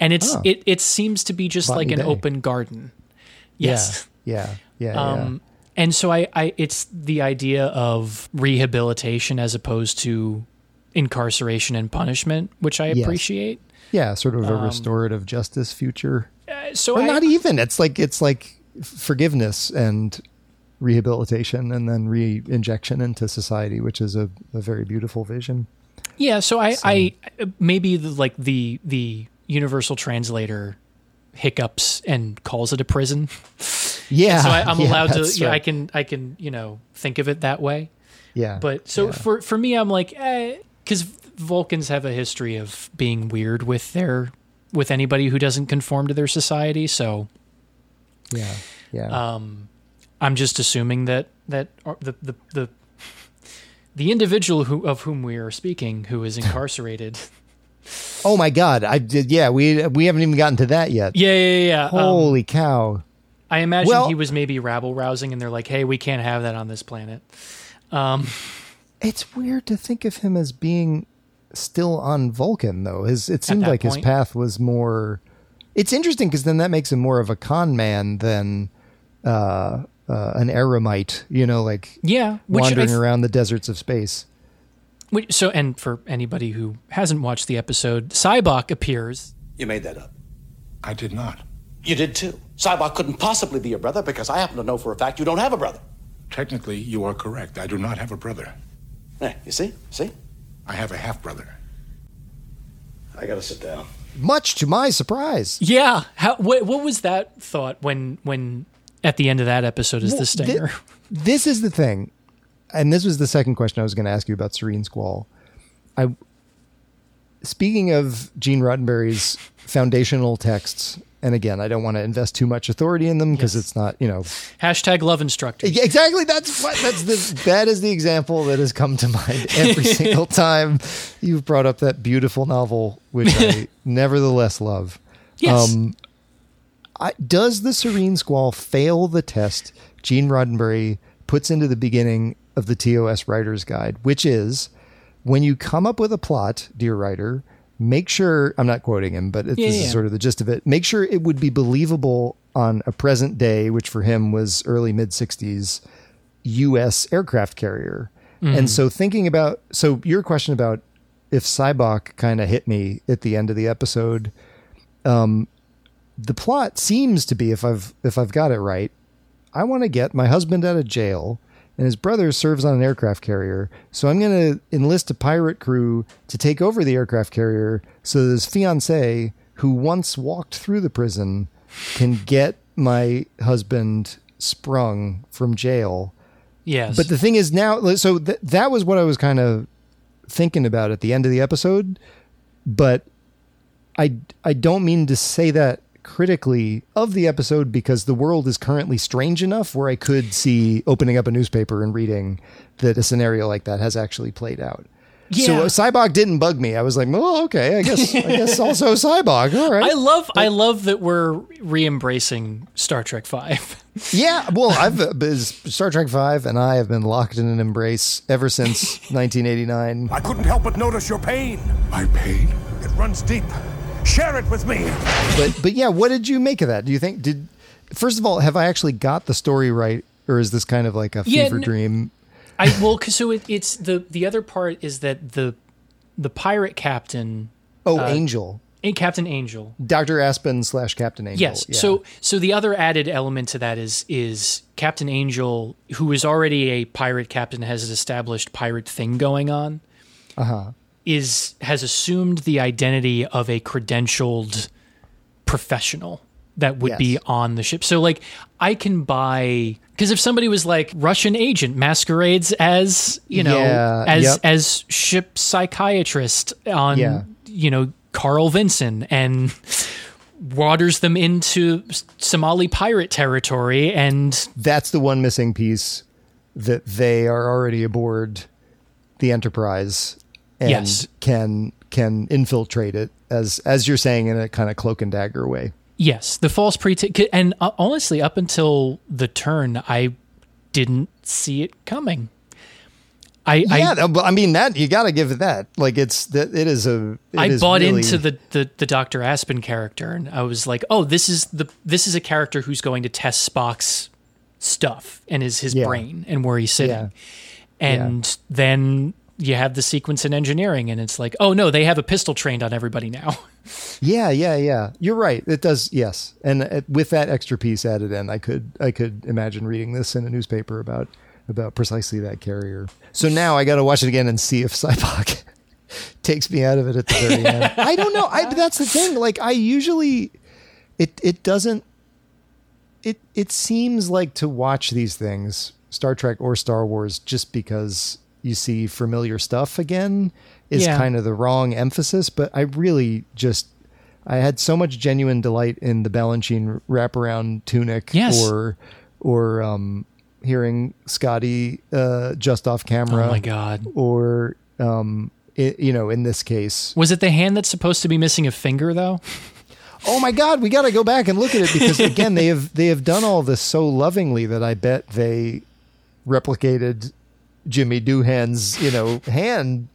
and it's Oh. it it seems to be just like an Bay. open garden. Yes. Yeah, yeah, yeah. Um, and so I, I, it's the idea of rehabilitation as opposed to incarceration and punishment, which I Yes. appreciate. yeah, sort of a um, restorative justice future. Uh, so or I, not even. It's like it's like forgiveness and rehabilitation, and then re-injection into society, which is a, a very beautiful vision. Yeah, so I, I maybe the, like the the universal translator hiccups and calls it a prison. Yeah, so I, I'm yeah, allowed to. that's Yeah, I can I can you know think of it that way. Yeah, But so yeah. for for me, I'm like, because Vulcans have a history of being weird with their with anybody who doesn't conform to their society. So yeah, yeah. um, I'm just assuming that that uh, the the the the individual who of whom we are speaking, who is incarcerated. oh my God, I did. Yeah, we we haven't even gotten to that yet. yeah, yeah, yeah. Um, Holy cow! I imagine Well- he was maybe rabble rousing, and they're like, "Hey, we can't have that on this planet." Um, It's weird to think of him as being still on Vulcan, though. His it seemed like his path was more It's interesting because then that makes him more of a con man than uh, uh, an eremite. You know, like Yeah, wandering th- around the deserts of space. Which, so, and for anybody who hasn't watched the episode, Sybok appears. You made that up. I did not. You did too. Sybok couldn't possibly be your brother because I happen to know for a fact you don't have a brother. Technically, you are correct. I do not have a brother. Hey, you see? See? I have a half brother. I gotta sit down. Much to my surprise. Yeah. How, what, what was that thought when, when at the end of that episode is Well, the stinger? thi- this is the thing, and this was the second question I was going to ask you about Serene Squall. I, speaking of Gene Roddenberry's foundational texts, and again, I don't want to invest too much authority in them because it's not, you know, Hashtag love instructor. Exactly. That's what. That's the. That is the example that has come to mind every single time you've brought up that beautiful novel, which I nevertheless love. Yes. Um, I, does the Serene Squall fail the test Gene Roddenberry puts into the beginning of the TOS Writer's Guide, which is when you come up with a plot, dear writer, make sure I'm not quoting him, but it, Yeah, this yeah. is sort of the gist of it. Make sure it would be believable on a present day, which for him was early mid 60s U.S. aircraft carrier. Mhm. And so thinking about so your question about if Sybok kind of hit me at the end of the episode, um, the plot seems to be if I've if I've got it right, I want to get my husband out of jail and his brother serves on an aircraft carrier. So I'm going to enlist a pirate crew to take over the aircraft carrier so that his fiance who once walked through the prison can get my husband sprung from jail. Yes. But the thing is now so th- that was what I was kind of thinking about at the end of the episode, but I I don't mean to say that critically of the episode because the world is currently strange enough where I could see opening up a newspaper and reading that a scenario like that has actually played out. So Yeah. uh, Sybok didn't bug me. I was like, well, okay, I guess I guess also Sybok. All right. I love I love that we're re-embracing Star Trek Five. Yeah, well, I've uh, biz- Star Trek Five, and I have been locked in an embrace ever since 1989. I couldn't help but notice your pain. My pain? It runs deep. Share it with me. But but yeah, what did you make of that? Do you think did first of all have I actually got the story right, or is this kind of like a Yeah, fever n- dream? I well, 'cause so it, it's the the other part is that the the pirate captain. Oh, uh, Angel, Captain Angel. Doctor Aspen slash Captain Angel. Yes. yeah. So so the other added element to that is is Captain Angel, who is already a pirate captain, has an established pirate thing going on. uh huh. Is has assumed the identity of a credentialed professional that would be on the ship. So like I can buy because if somebody was like Russian agent masquerades as you know Yeah, as yep. as ship psychiatrist on Yeah. you know Carl Vinson and waters them into Somali pirate territory and That's the one missing piece that they are already aboard the Enterprise and Yes. can can infiltrate it as as you're saying in a kind of cloak and dagger way. yes the false pretense and uh, honestly up until the turn I didn't see it coming I yeah, I, I mean that you got to give it that. Like it's that it is a. it I is bought really- into the, the the Dr. Aspen character and I was like, "Oh, this is the this is a character who's going to test Spock's stuff and is his Yeah. brain and where he's sitting." Yeah. And then you have the sequence in engineering and it's like, "Oh no, they have a pistol trained on everybody now." Yeah, yeah, yeah. You're right. It does. Yes, and uh, with that extra piece added in, I could I could imagine reading this in a newspaper about about precisely that carrier. So now I got to watch it again and see if Sybok takes me out of it at the very end. I don't know. I that's the thing. Like I usually, it it doesn't. It it seems like to watch these things, Star Trek or Star Wars, just because you see familiar stuff again is Yeah. kind of the wrong emphasis. But I really just I had so much genuine delight in the Balanchine wraparound tunic, Yes. or or um, hearing Scotty uh, just off camera. Oh my God. Or um, i you know, in this case, Was it the hand that's supposed to be missing a finger though? oh my god we got to go back and look at it because again they have they have done all this so lovingly that i bet they replicated jimmy doohan's you know hand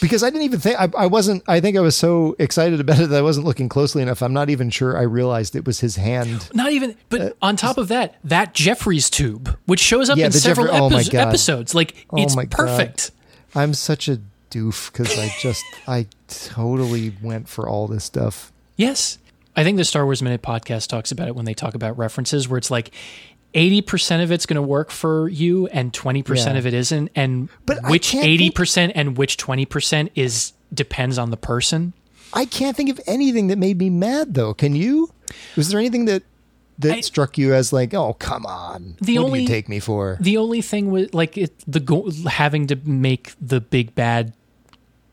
because I didn't even think I, I wasn't. I think I was so excited about it that I wasn't looking closely enough. I'm not even sure I realized it was his hand. Not even, but on top of that, that Jefferies tube, which shows up Uh, Yeah, in several Jeffrey- oh my God. episodes, like Oh it's my God. perfect. I'm such a doof because I just I totally went for all this stuff. Yes. I think the Star Wars Minute podcast talks about it when they talk about references, where it's like 80% of it's going to work for you and 20% Yeah. of it isn't. And But which 80% and which 20% is depends on the person. I can't think of anything that made me mad though. Can you? Was there anything that that struck you as like, oh come on, The what only do you take me for? The only thing with like it, the go- having to make the big bad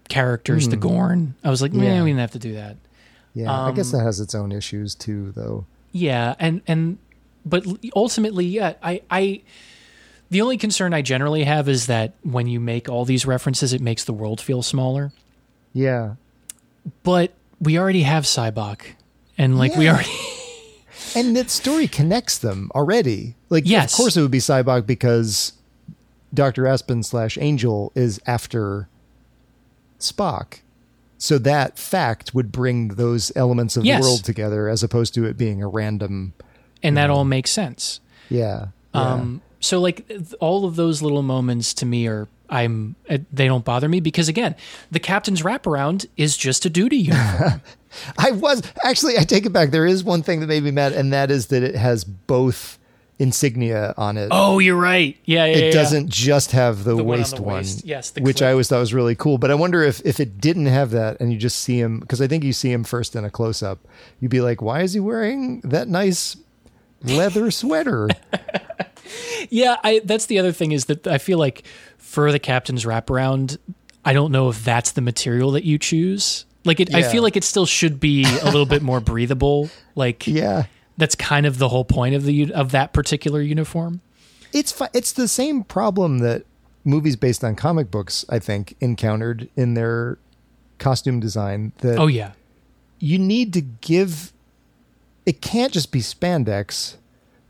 characters the Hmm. Gorn. I was like, man, Yeah. we didn't have to do that. Yeah, I guess Um, that has its own issues too, though. Yeah, and and but ultimately, yeah, I I the only concern I generally have is that when you make all these references, it makes the world feel smaller. Yeah, But we already have Sybok, and like we already and that story connects them already. Like, Yes. of course, it would be Sybok because Doctor Aspen slash Angel is after Spock. So that fact would bring those elements of Yes. the world together, as opposed to it being a random. And that all makes sense. Yeah. yeah. Um, so like all of those little moments to me are I'm uh, they don't bother me because again, the captain's wraparound is just a duty uniform. I was actually. I take it back. There is one thing that made me mad, and that is that it has both insignia on it. oh, you're right. Yeah, yeah. it yeah. doesn't just have the, The one on waist one. Yes, the which. I always thought was really cool. But I wonder if if it didn't have that, and you just see him because I think you see him first in a close up, you'd be like, why is he wearing that nice leather sweater? Yeah, I that's the other thing is that I feel like for the captain's wraparound, I don't know if that's the material that you choose. Like it, I feel like it still should be a little bit more breathable. Like yeah, that's kind of the whole point of the of that particular uniform. it's it's the same problem that movies based on comic books, I think, encountered in their costume design. That Oh yeah, you need to give it can't just be spandex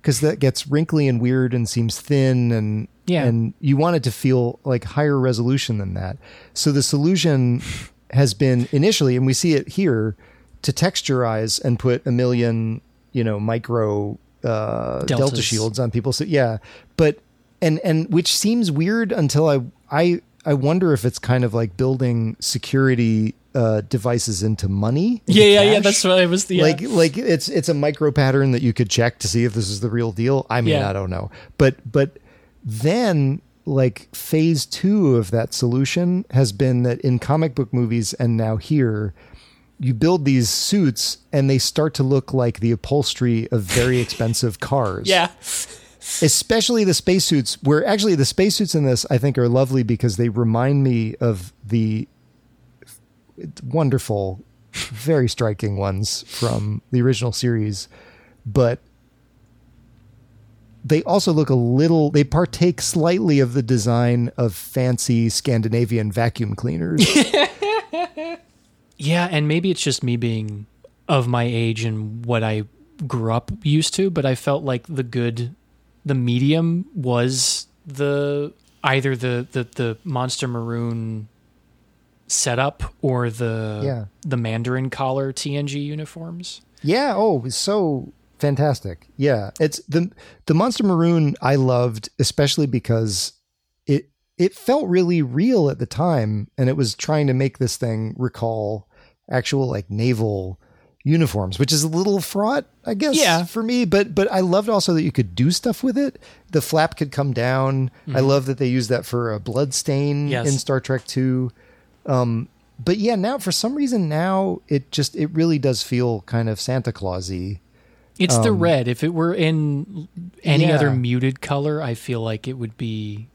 because that gets wrinkly and weird and seems thin and Yeah. and you want it to feel like higher resolution than that. So the solution has been initially and we see it here to texturize and put a million you know micro uh delta shields on people. So yeah. But and and which seems weird until i i i wonder if it's kind of like building security uh devices into money into yeah, yeah, yeah. That's what I was. Yeah. Like like it's it's a micro pattern that you could check to see if this is the real deal. I mean, Yeah. I don't know. But but then like phase 2 of that solution has been that in comic book movies and now here you build these suits and they start to look like the upholstery of very expensive cars. yeah, Especially the spacesuits, where actually the spacesuits in this I think are lovely because they remind me of the wonderful, very striking ones from the original series, but they also look a little, they partake slightly of the design of fancy Scandinavian vacuum cleaners. yeah, and maybe it's just me being of my age and what I grew up used to, but I felt like the good, the medium was the either the the the monster maroon setup or the Yeah. the Mandarin collar TNG uniforms. Yeah. Oh, so fantastic. Yeah. It's the the Monster Maroon I loved, especially because it it felt really real at the time, and it was trying to make this thing recall actual like naval uniforms, which is a little fraught, I guess, Yeah. for me. But but I loved also that you could do stuff with it. The flap could come down. I Mhm. love that they used that for a blood stain Yes. in Star Trek Two. Um, but yeah, now for some reason now it just it really does feel kind of Santa Clausy. It's the Um, red. If it were in any Yeah. other muted color, I feel like it would be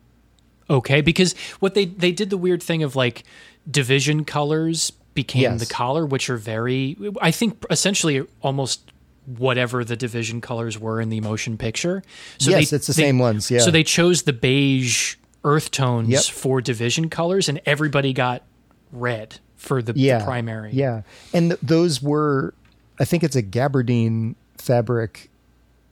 okay because what they they did the weird thing of like division colors became Yes. the collar, which are very I think essentially almost whatever the division colors were in the motion picture. Yes, it's the same ones, yeah. So they chose the beige earth tones Yep. for division colors, and everybody got red for the, the primary. Yeah, and th- those were, I think it's a gabardine fabric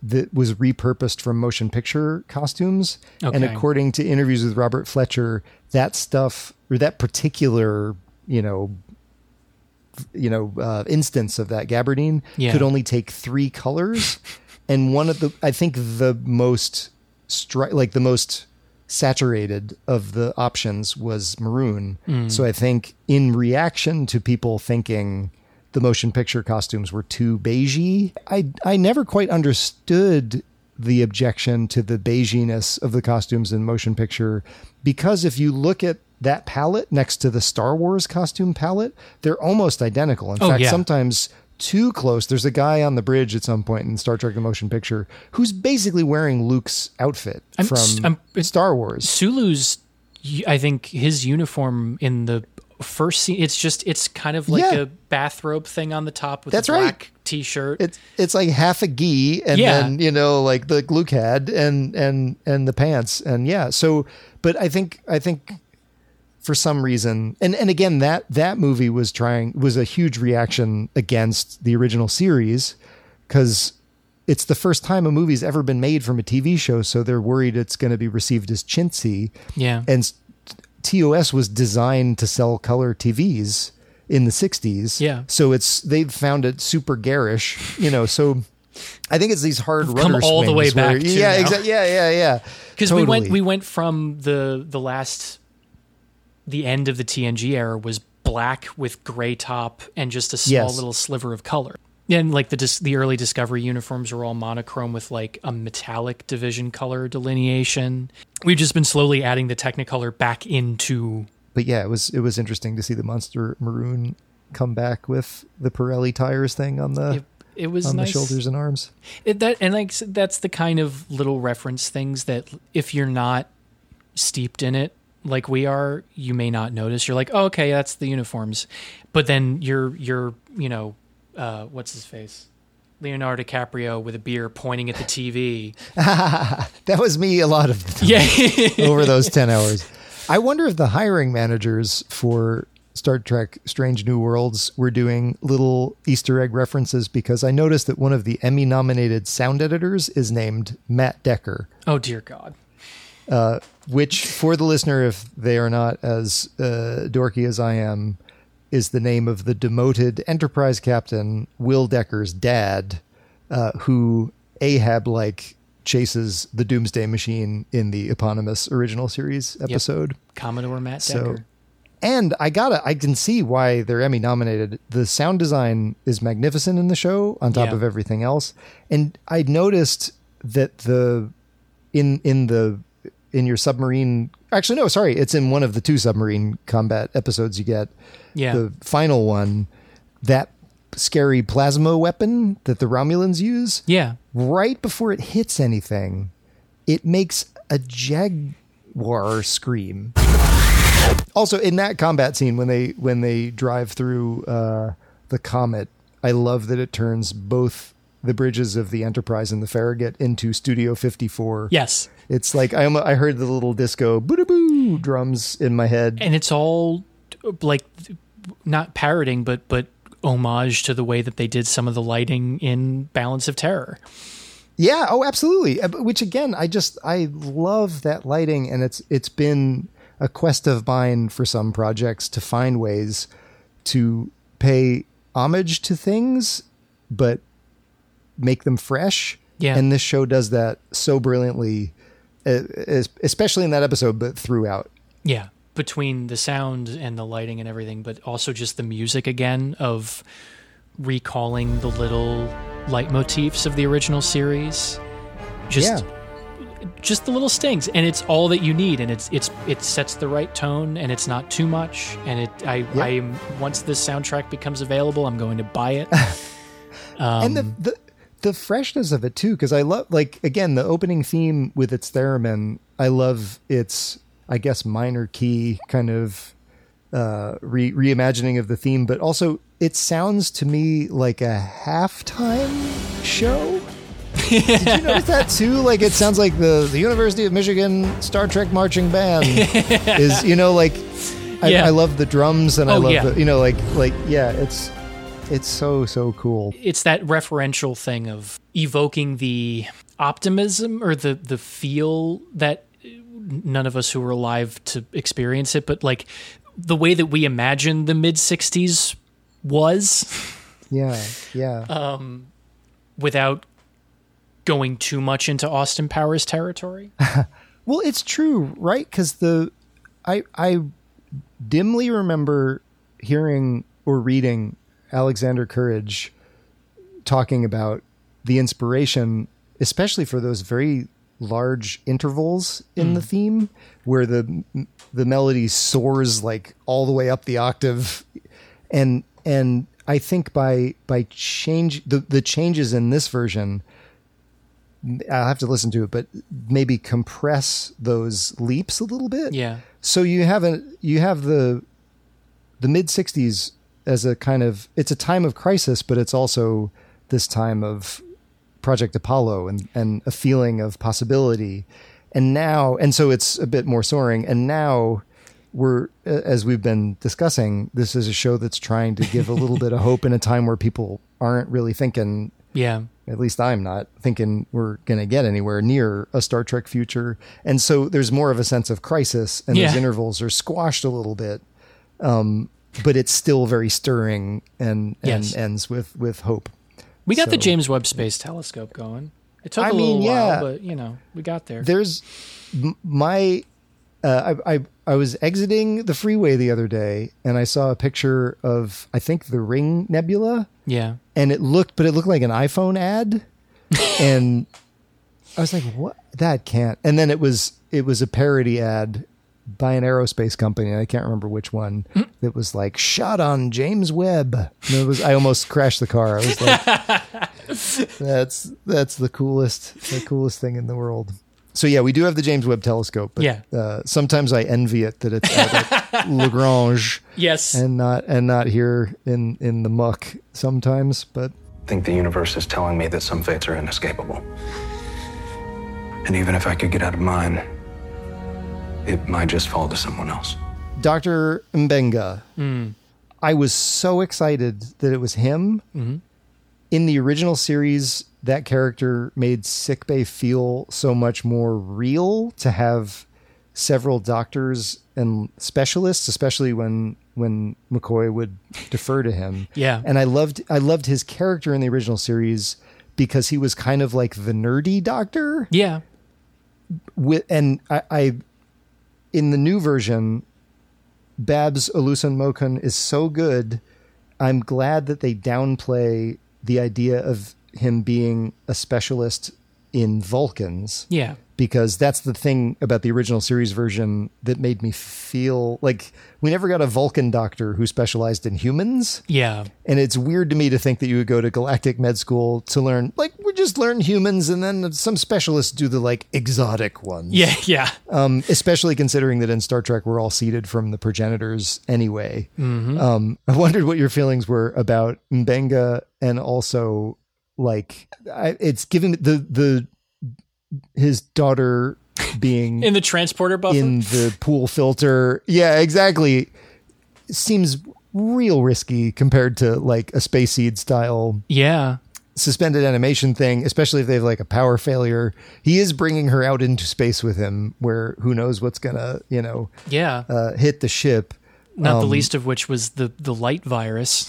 that was repurposed from motion picture costumes. And according to interviews with Robert Fletcher, that stuff or that particular, you know, you know, uh, instance of that gabardine Yeah. could only take three colors, and one of the I think the most stri- like the most saturated of the options was maroon. Mm. So I think in reaction to people thinking the motion picture costumes were too beigey, I I never quite understood the objection to the beiginess of the costumes in motion picture because if you look at that palette next to the Star Wars costume palette, they're almost identical. In Oh, fact, yeah. sometimes too close. There's a guy on the bridge at some point in Star Trek: The Motion Picture who's basically wearing Luke's outfit I'm from I'm- Star Wars. Sulu's, I think his uniform in the first scene, it's just, it's kind of like Yeah. a bathrobe thing on the top with That's a right. black t-shirt. It's it's like half a gi and Yeah. then you know like the Luke had and and and the pants and yeah. So, but I think I think for some reason and and again that that movie was trying was a huge reaction against the original series because it's the first time a movie's ever been made from a TV show, so they're worried it's going to be received as chintzy. Yeah. and TOS was designed to sell color TVs in the 60s. Yeah. So it's they've found it super garish, you know, so I think it's these hard We've come rudder all the way where- back to yeah, exactly. Yeah, yeah, yeah. because we went we went from the the last the end of the TNG era was black with gray top and just a small Yes. little sliver of color. And like the dis- the early Discovery uniforms were all monochrome with like a metallic division color delineation. We've just been slowly adding the Technicolor back into But yeah, it was it was interesting to see the monster maroon come back with the Pirelli tires thing on the It- it was on nice. the shoulders and arms. It, that and like that's the kind of little reference things that if you're not steeped in it like we are, you may not notice. You're like, oh, okay, that's the uniforms, but then you're you're you know, uh, what's his face, Leonardo DiCaprio with a beer pointing at the TV. that was me a lot of the time Yeah. over those 10 hours. I wonder if the hiring managers for Star Trek Strange New Worlds were doing little Easter egg references because I noticed that one of the Emmy nominated sound editors is named Matt Decker. Oh dear God. Uh, which, for the listener, if they are not as uh, dorky as I am, is the name of the demoted Enterprise captain, Will Decker's dad, uh, who Ahab like chases the Doomsday Machine in the eponymous original series Yep. episode. Commodore Matt So- Decker. And I gotta, I can see why they're Emmy nominated. The sound design is magnificent in the show, on top Yeah. of everything else. And I noticed that the in in the in your submarine, actually no, sorry, it's in one of the two submarine combat episodes you get. Yeah. the final one, that scary plasma weapon that the Romulans use. Yeah. right before it hits anything, it makes a jaguar scream. Also, in that combat scene when they when they drive through uh, the comet, I love that it turns both the bridges of the Enterprise and the Farragut into Studio 54. Yes. It's like I I heard the little disco boo da boo drums in my head. and it's all like not parroting but but homage to the way that they did some of the lighting in Balance of Terror. Yeah, oh absolutely. Uh, Which again, I just I love that lighting and it's it's been a quest of mine for some projects to find ways to pay homage to things but make them fresh. Yeah. And this show does that so brilliantly especially in that episode but throughout. Yeah, between the sound and the lighting and everything, but also just the music again of recalling the little leitmotifs of the original series. Just just the little stings and it's all that you need and it's it's it sets the right tone and it's not too much and it I Yeah. I once this soundtrack becomes available, I'm going to buy it. um, and the, the the freshness of it too because i love like again the opening theme with its theremin i love its i guess minor key kind of uh re- reimagining of the theme but also it sounds to me like a halftime show did you notice that too like it sounds like the the university of michigan star trek marching band is you know like I, Yeah. I love the drums and i Oh, love yeah. the you know like like yeah it's it's so so cool. It's that referential thing of evoking the optimism or the the feel that none of us who were alive to experience it, but like the way that we imagine the mid '60s was. Yeah, yeah. Um, without going too much into Austin Powers territory. Well, it's true, right? Because the I I dimly remember hearing or reading Alexander Courage talking about the inspiration, especially for those very large intervals in Mm. the theme, where the the melody soars like all the way up the octave, and and I think by by change the the changes in this version I'll have to listen to it, but maybe compress those leaps a little bit. Yeah. So you have a you have the the mid '60s as a kind of it's a time of crisis, but it's also this time of Project Apollo and and a feeling of possibility. And now, and so it's a bit more soaring. And now we're as we've been discussing, this is a show that's trying to give a little bit of hope in a time where people aren't really thinking Yeah. at least I'm not thinking we're going to get anywhere near a Star Trek future. And so there's more of a sense of crisis, and those intervals are squashed a little bit. Um, but it's still very stirring and, and Yes. ends with, with hope. We got the James Webb Space Telescope going. It took I a little mean, yeah. while, but you know, we got there. There's my, uh, I, I, I was exiting the freeway the other day and I saw a picture of, I think the Ring Nebula. Yeah. and it looked but it looked like an iphone ad and i was like what that can't and then it was it was a parody ad by an aerospace company i can't remember which one it was like shot on james webb and it was i almost crashed the car i was like that's that's the coolest the coolest thing in the world so yeah we do have the james webb telescope but Yeah. uh, sometimes i envy it that it's at lagrange Yes. and not and not here in in the muck sometimes but I think the universe is telling me that some fates are inescapable. And even if I could get out of mine, it might just fall to someone else. dr mbenga Mm. i was so excited that it was him Mhm. in the original series that character made sickbay feel so much more real to have several doctors and specialists especially when when mccoy would defer to him Yeah. and i loved i loved his character in the original series because he was kind of like the nerdy doctor Yeah. with and I, I in the new version babs olusanmokun is so good i'm glad that they downplay the idea of him being a specialist in vulcans Yeah. Because that's the thing about the original series version that made me feel like we never got a vulcan doctor who specialized in humans Yeah. and it's weird to me to think that you would go to galactic med school to learn like we just learn humans and then some specialists do the like exotic ones Yeah. Yeah. um, especially considering that in Star Trek we're all seeded from the progenitors anyway. Mhm. Um, I wondered what your feelings were about Mbenga and also like I, it's given the the his daughter being In the transporter buffer. in the pool filter. Yeah, exactly. Seems real risky compared to like a space seed style yeah. suspended animation thing, especially if they have like a power failure. He is bringing her out into space with him, where who knows what's gonna, you know, Yeah. uh, hit the ship. Not the Um, least of which was the the light virus.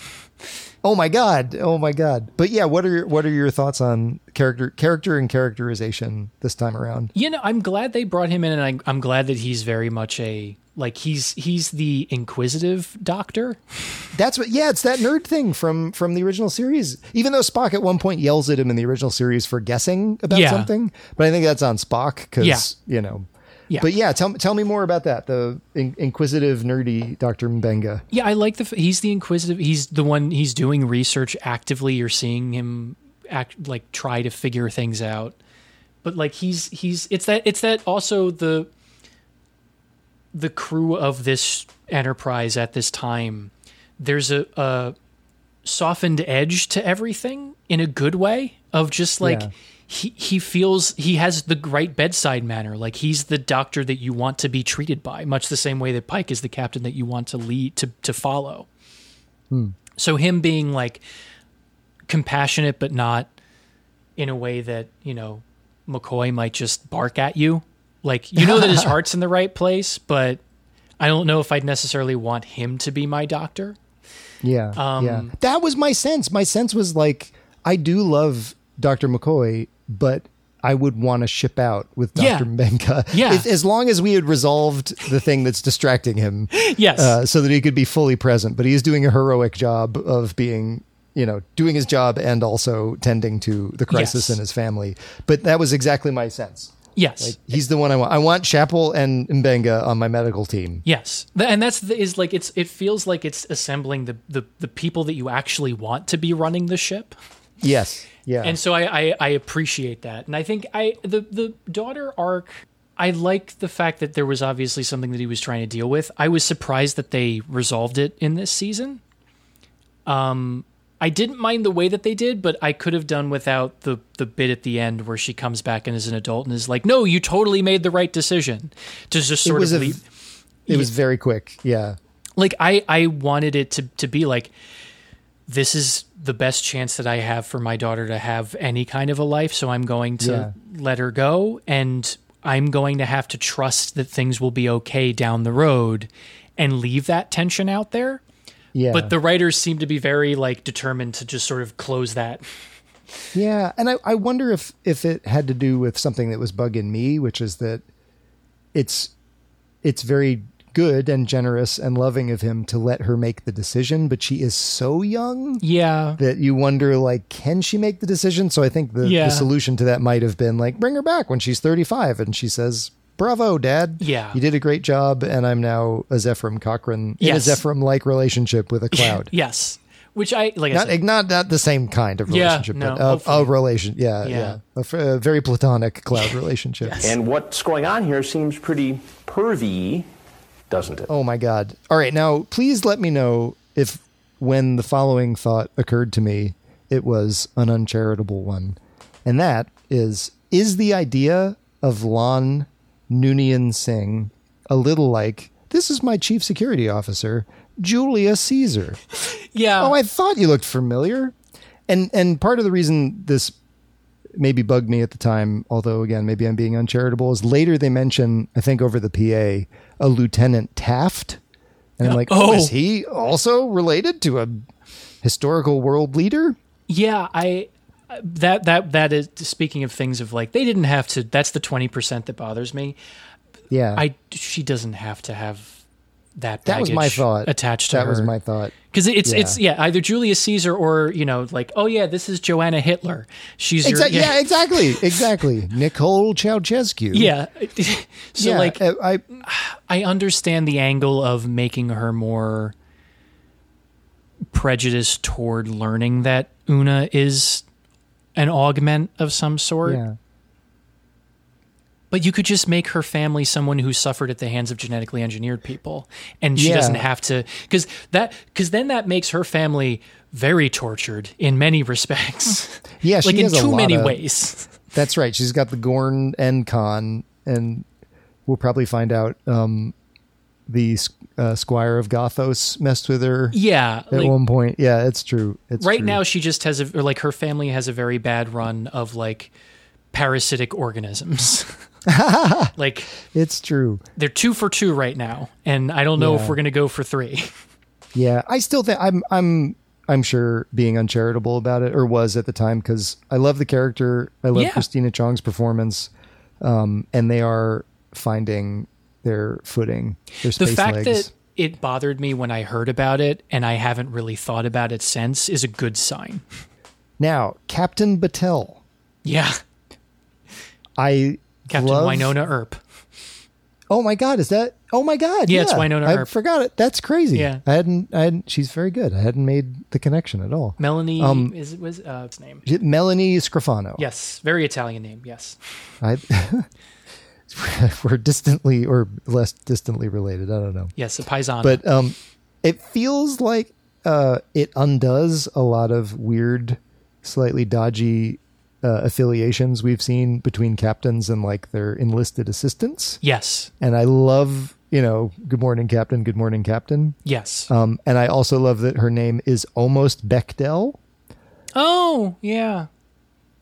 Oh my god! Oh my god! But yeah, what are your, what are your thoughts on character character and characterization this time around? You know, I'm glad they brought him in, and I, I'm glad that he's very much a like he's he's the inquisitive doctor. That's what. Yeah, it's that nerd thing from from the original series. Even though Spock at one point yells at him in the original series for guessing about Yeah. something, but I think that's on Spock because Yeah. you know. Yeah. But yeah, tell tell me more about that. The in, inquisitive, nerdy Doctor Mbenga. Yeah, I like the f- he's the inquisitive. He's the one. He's doing research actively. You're seeing him act like try to figure things out. But like he's he's it's that it's that also the the crew of this enterprise at this time. There's a, a softened edge to everything in a good way of just like Yeah. He he feels he has the right bedside manner like he's the doctor that you want to be treated by much the same way that Pike is the captain that you want to lead to to follow So him being like compassionate, but not in a way that you know McCoy might just bark at you. Like you know that his heart's in the right place, but I don't know if I'd necessarily want him to be my doctor. Yeah. Um, yeah. That was my sense. My sense was like, I do love Dr. McCoy, but I would want to ship out with Dr. Yeah. Mbenga. Yeah. As long as we had resolved the thing that's distracting him. Yes. Uh, so that he could be fully present. But he is doing a heroic job of being, you know, doing his job and also tending to the crisis Yes. in his family. But that was exactly my sense. Yes. Like, he's the one I want. I want Chapel and Mbenga on my medical team. Yes, and that's the, is like it's it feels like it's assembling the, the the people that you actually want to be running the ship. Yes. Yeah. And so I, I I appreciate that, and I think I the the daughter arc. I like the fact that there was obviously something that he was trying to deal with. I was surprised that they resolved it in this season. Um, I didn't mind the way that they did, but I could have done without the the bit at the end where she comes back and is an adult and is like, "No, you totally made the right decision." To just sort it of a, leave. it was very quick. Yeah. like I I wanted it to to be like this is the best chance that I have for my daughter to have any kind of a life, so I'm going to let her go and I'm going to have to trust that things will be okay down the road and leave that tension out there. Yeah. But the writers seem to be very like determined to just sort of close that. Yeah, and I, I wonder if if it had to do with something that was bugging me, which is that it's it's very good and generous and loving of him to let her make the decision, but she is so young Yeah. that you wonder like can she make the decision? So I think the, Yeah. the solution to that might have been like bring her back when she's 35 and she says Bravo, Dad. Yeah. You did a great job, and I'm now a Zefram Cochrane in a Zefram like relationship with a cloud. yes. Which I like I not, said, not not the same kind of Yeah, relationship, no, but a, a relation. Yeah, Yeah. yeah, A, f- a very platonic cloud relationship. And what's going on here seems pretty pervy, doesn't it? Oh my god! All right, now please let me know if when the following thought occurred to me, it was an uncharitable one, and that is: is the idea of La'an Noonien Singh a little like this is my chief security officer, Julius Caesar? Yeah. Oh, I thought you looked familiar. And and part of the reason this maybe bugged me at the time, although again maybe I'm being uncharitable, is later they mention I think over the PA a Lieutenant Taft, and I'm like, oh, is he also related to a historical world leader? Yeah, I that that that is speaking of things of like they didn't have to that's the 20% that bothers me. Yeah, I she doesn't have to have that that was my thought. attached to that her. was my thought. Cuz it's Yeah. it's yeah, either Julius Caesar or, you know, like oh yeah, this is Joanna Hitler. She's your Exa- yeah. exactly, exactly. Nicole Ceausescu. Yeah. so Yeah, like uh, I I understand the angle of making her more prejudiced toward learning that Una is an augment of some sort. But you could just make her family someone who suffered at the hands of genetically engineered people, and she Yeah. doesn't have to because that because then that makes her family very tortured in many respects. Yeah, like she in too lot many of- ways. That's right. She's got the Gorn and Khan, and we'll probably find out um, the uh, Squire of Gothos messed with her. Yeah, at like- one point. Yeah, it's true. It's right true. now, she just has a like her family has a very bad run of like parasitic organisms. like it's true. they're two for two right now, and I don't know Yeah. if we're gonna go for three. Yeah, I still think I'm I'm I'm sure being uncharitable about it, or was at the time, because I love the character. I love Yeah. Christina Chong's performance, um, and they are finding their footing. Their the fact legs. that it bothered me when I heard about it, and I haven't really thought about it since, is a good sign. now Captain Batel, Yeah, I Captain love, Wynonna Earp. Oh my God, is that? Oh my God, Yeah, it's Wynonna I Earp. forgot it. That's crazy. Yeah. I hadn't. I hadn't. She's very good. I hadn't made the connection at all. Melanie Um, is was uh, its name. Melanie Scrofano. Yes, very Italian name. Yes. I, we're distantly or less distantly related. I don't know. Yes, a paisano. But um, it feels like uh, it undoes a lot of weird, slightly dodgy uh, affiliations we've seen between captains and like their enlisted assistants. Yes. And I love, you know, good morning, Captain. Good morning, Captain. Yes. Um, and I also love that her name is almost Bechdel, Oh, yeah.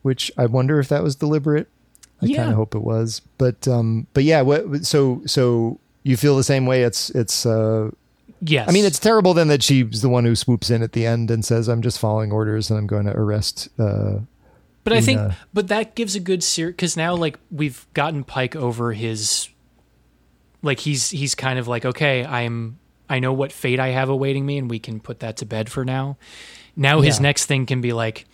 which I wonder if that was deliberate. I Yeah. kind of hope it was, but um, but yeah. What so so you feel the same way? It's it's uh, Yes. I mean, it's terrible then that she's the one who swoops in at the end and says, "I'm just following orders and I'm going to arrest." Uh, But I think, Una." but that gives a good series because now, like, we've gotten Pike over his, like, he's he's kind of like, okay, I'm, I know what fate I have awaiting me, and we can put that to bed for now. Now his Yeah. next thing can be like,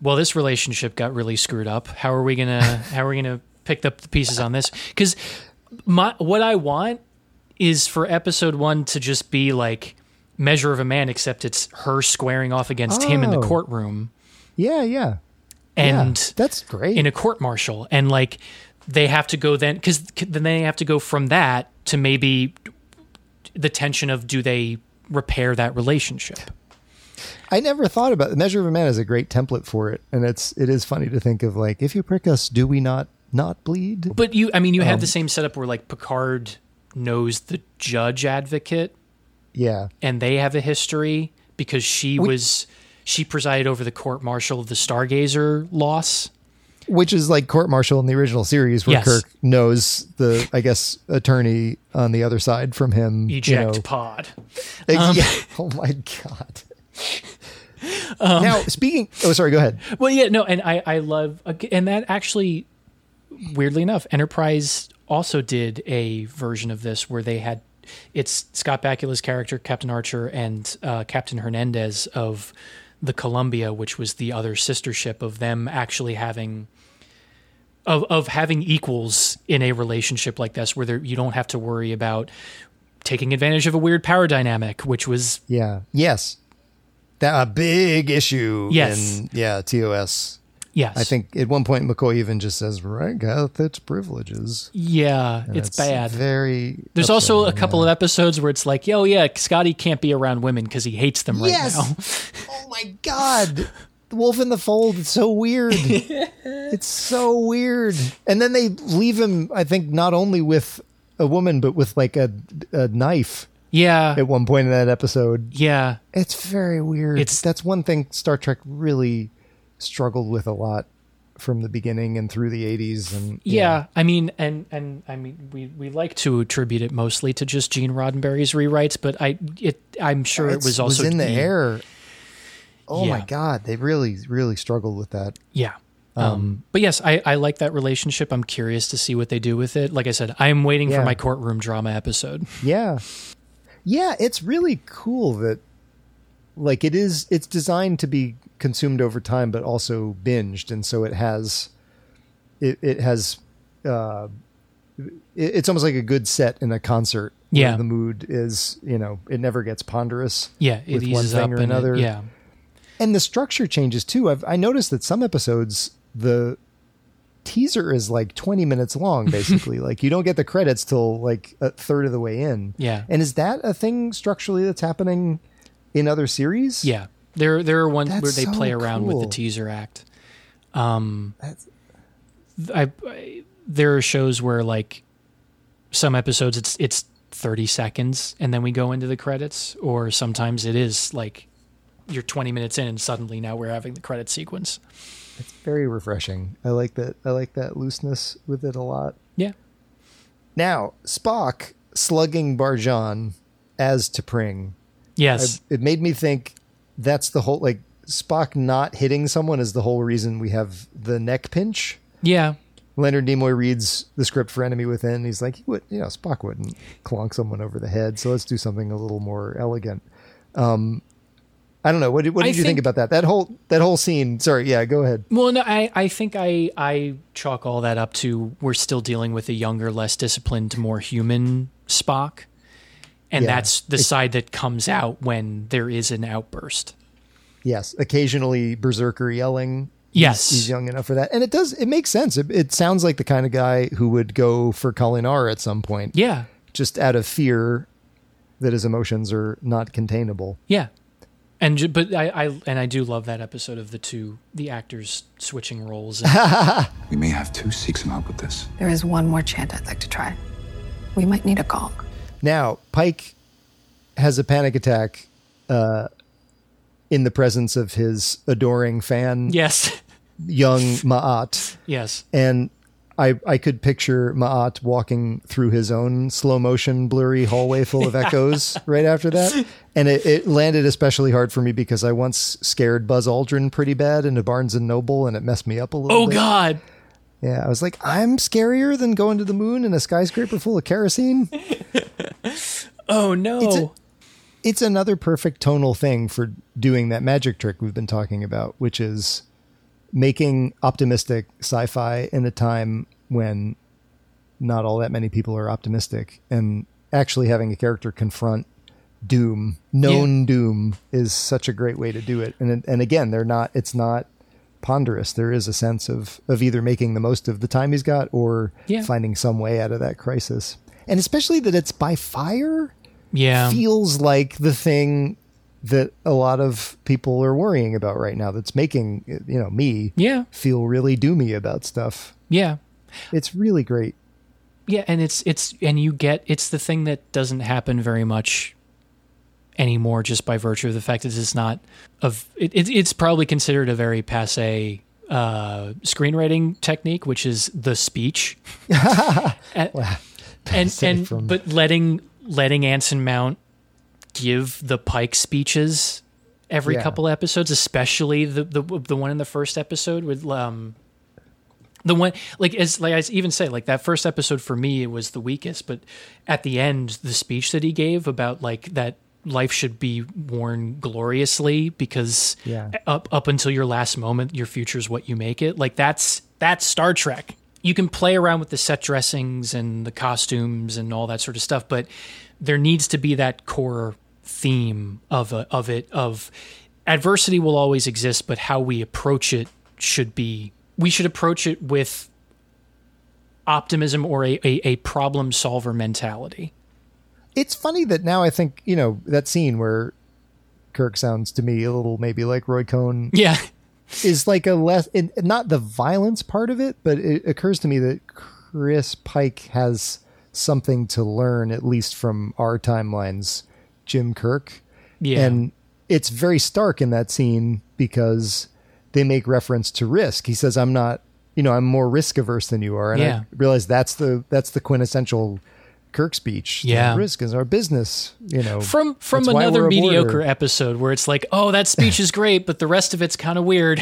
well, this relationship got really screwed up. How are we gonna, how are we gonna pick up the pieces on this? Because my what I want is for episode one to just be like Measure of a Man, except it's her squaring off against him in the Oh. courtroom yeah, yeah, and Yeah, that's great. in a court martial. And like they have to go then because then they have to go from that to maybe the tension of do they repair that relationship? I never thought about the measure of a man is a great template for it, and it's it is funny to think of like if you prick us, do we not not bleed? but you i mean you have Um, the same setup where like picard knows the judge advocate Yeah, and they have a history because she We- was she presided over the court martial of the stargazer loss which is like court martial in the original series, where Yes. Kirk knows the I guess attorney on the other side from him. you eject know. pod Um, yeah. Oh my god. Um, now speaking. Oh, sorry. Go ahead. Well, yeah, no, and I I love and that actually weirdly enough, Enterprise also did a version of this where they had it's Scott Bakula's character, Captain Archer, and uh, Captain Hernandez of the Columbia, which was the other sister ship of them actually having of of having equals in a relationship like this, where there, you don't have to worry about taking advantage of a weird power dynamic, which was Yeah. Yes. That a big issue. Yes. In, yeah. TOS. Yes. I think at one point McCoy even just says, "Rank hath its privileges." yeah, And it's, bad. Very. There's also a couple of episodes where it's like, oh yeah, Scotty can't be around women because he hates them right Yes! now. Oh my god. The Wolf in the Fold. It's so weird. it's so weird. And then they leave him, I think, not only with a woman, but with like a, a knife Yeah, at one point in that episode. yeah, It's very weird. It's- that's one thing Star Trek really struggled with a lot from the beginning and through the 80s and yeah. I mean, and and I mean, we we like to attribute it mostly to just Gene Roddenberry's rewrites, but I it I'm sure it was also in the air. Oh my god, they really really struggled with that. Yeah. Um, but yes, I, I like that relationship. I'm curious to see what they do with it. Like I said, I'm waiting Yeah. for my courtroom drama episode. Yeah. Yeah, it's really cool that like it is it's designed to be consumed over time but also binged and so it has it it has uh it, it's almost like a good set in a concert where Yeah. the mood is you know it never gets ponderous Yeah, it with one thing up or and it- another yeah. and the structure changes too i've i noticed that some episodes the teaser is like 20 minutes long basically like you don't get the credits till like a third of the way in Yeah. and is that a thing structurally that's happening in other series Yeah, there there are ones where they so play around with the teaser act. Um, I, I there are shows where like some episodes it's it's thirty seconds and then we go into the credits, or sometimes it is like you're twenty minutes in and suddenly now we're having the credit sequence. it's very refreshing i like that i like that looseness with it a lot Yeah. now spock slugging barjan as T'Pring. Yes. I- it made me think that's the whole like Spock not hitting someone is the whole reason we have the neck pinch. Yeah. Leonard Nimoy reads the script for Enemy Within. He's like, he would, you know, Spock wouldn't clonk someone over the head. So let's do something a little more elegant. Um, I don't know. What did, I you think, think- about that? That whole that whole scene. Sorry, yeah, go ahead. Well, no, I, I think I I chalk all that up to we're still dealing with a younger, less disciplined, more human Spock, and Yeah. that's the side that comes out when there is an outburst. Yes, occasionally berserker yelling. Yes. he's, he's young enough for that, and it does. It makes sense. It, it sounds like the kind of guy who would go for Kolinahr at some point. Yeah, just out of fear that his emotions are not containable. yeah, And but I, I and I do love that episode of the two the actors switching roles. And, We may have to seek some help with this. There is one more chant I'd like to try. We might need a gong. Now, Pike has a panic attack uh, in the presence of his adoring fan, yes, young Ma'at. yes. And I, I could picture Ma'at walking through his own slow motion, blurry hallway full of echoes right after that. And it, it landed especially hard for me because I once scared Buzz Aldrin pretty bad into Barnes and Noble and it messed me up a little Oh bit. God. Yeah, I was like, I'm scarier than going to the moon in a skyscraper full of kerosene. Oh no. It's, a- it's another perfect tonal thing for doing that magic trick we've been talking about, which is making optimistic sci-fi in a time when not all that many people are optimistic and actually having a character confront doom known doom is such a great way to do it and and again they're not it's not ponderous there is a sense of of either making the most of the time he's got or Yeah. finding some way out of that crisis and especially that it's by fire Yeah. feels like the thing that a lot of people are worrying about right now that's making you know me Yeah. feel really doomy about stuff Yeah. it's really great Yeah, and it's it's and you get it's the thing that doesn't happen very much anymore just by virtue of the fact that it's not of it, it, it's probably considered a very passe uh, screenwriting technique, which is the speech. and and, and from- but letting letting Anson Mount give the Pike speeches every Yeah. couple episodes, especially the, the the one in the first episode with um the one like as like I even say like that first episode for me it was the weakest, but at the end the speech that he gave about like that life should be worn gloriously because Yeah. up up until your last moment your future is what you make it like that's that's Star Trek. You can play around with the set dressings and the costumes and all that sort of stuff, but there needs to be that core theme of a, of it of adversity will always exist, but how we approach it should be we should approach it with optimism or a, a, a problem solver mentality. It's funny that now i think you know that scene where kirk sounds to me a little maybe like roy cohn Yeah. is like a less it, not the violence part of it but it occurs to me that chris pike has something to learn at least from our timelines jim kirk Yeah. and it's very stark in that scene because they make reference to risk he says i'm not you know i'm more risk averse than you are and Yeah. i realize that's the that's the quintessential kirk speech Yeah. risk is our business you know From from another we're border. mediocre episode where it's like, oh, that speech is great, but the rest of it's kind of weird.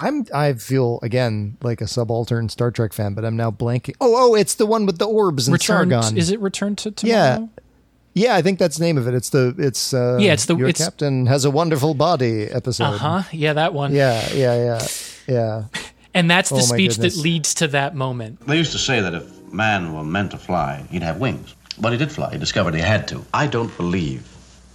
I'm I feel again like a subaltern Star Trek fan, but I'm now blanking. Oh, oh, it's the one with the orbs and Return Sargon. is it Return to Tomorrow? Yeah, yeah, I think that's the name of it. It's the it's uh, Yeah, it's the- your it's- captain has a wonderful body episode. Uh huh. Yeah, that one. Yeah, yeah, yeah, yeah. And that's the Oh speech that leads to that moment. They used to say that if man were meant to fly, he'd have wings. But he did fly. He discovered he had to. I don't believe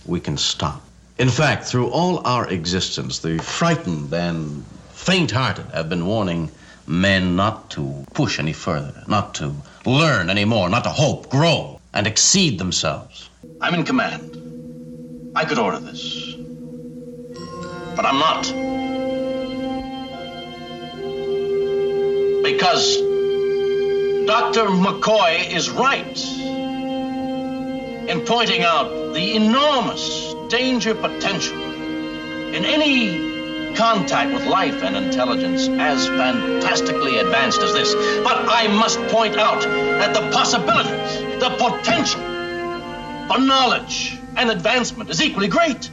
we can stop. In fact, through all our existence, the frightened and faint hearted have been warning men not to push any further, not to learn any more, not to hope, grow, and exceed themselves. I'm in command. I could order this. But I'm not. Because Dr. McCoy is right in pointing out the enormous danger potential in any contact with life and intelligence as fantastically advanced as this. But I must point out that the possibilities, the potential for knowledge and advancement is equally great.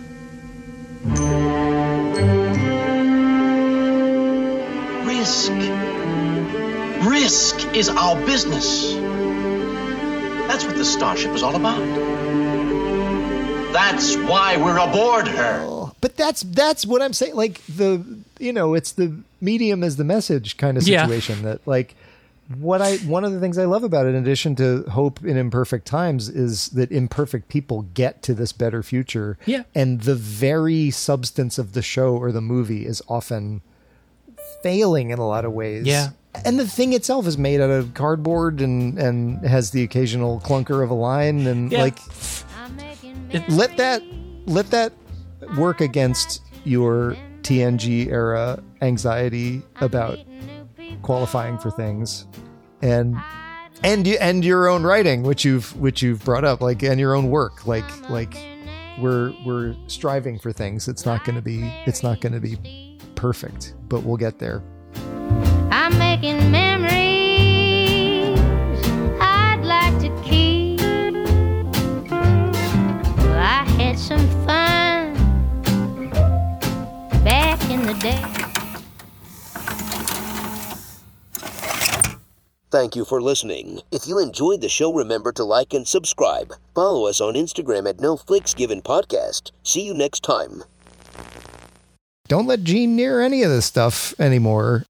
Risk. Risk is our business. That's what the Starship is all about. That's why we're aboard her. But that's that's what I'm saying. Like the you know, it's the medium as the message kind of Yeah. situation that like what I one of the things I love about it, in addition to hope in imperfect times, is that imperfect people get to this better future. Yeah. And the very substance of the show or the movie is often failing in a lot of ways. Yeah. And the thing itself is made out of cardboard and and has the occasional clunker of a line and Yeah. like let that let that work against your TNG era anxiety about qualifying for things, and and you and your own writing, which you've which you've brought up, like and your own work, like like we're we're striving for things. It's not going to be it's not going to be perfect, but we'll get there. I'm making memories I'd like to keep. I had some fun back in the day. Thank you for listening. If you enjoyed the show, remember to like and subscribe. Follow us on Instagram at No Flicks Given Podcast. See you next time. Don't let Gene near any of this stuff anymore.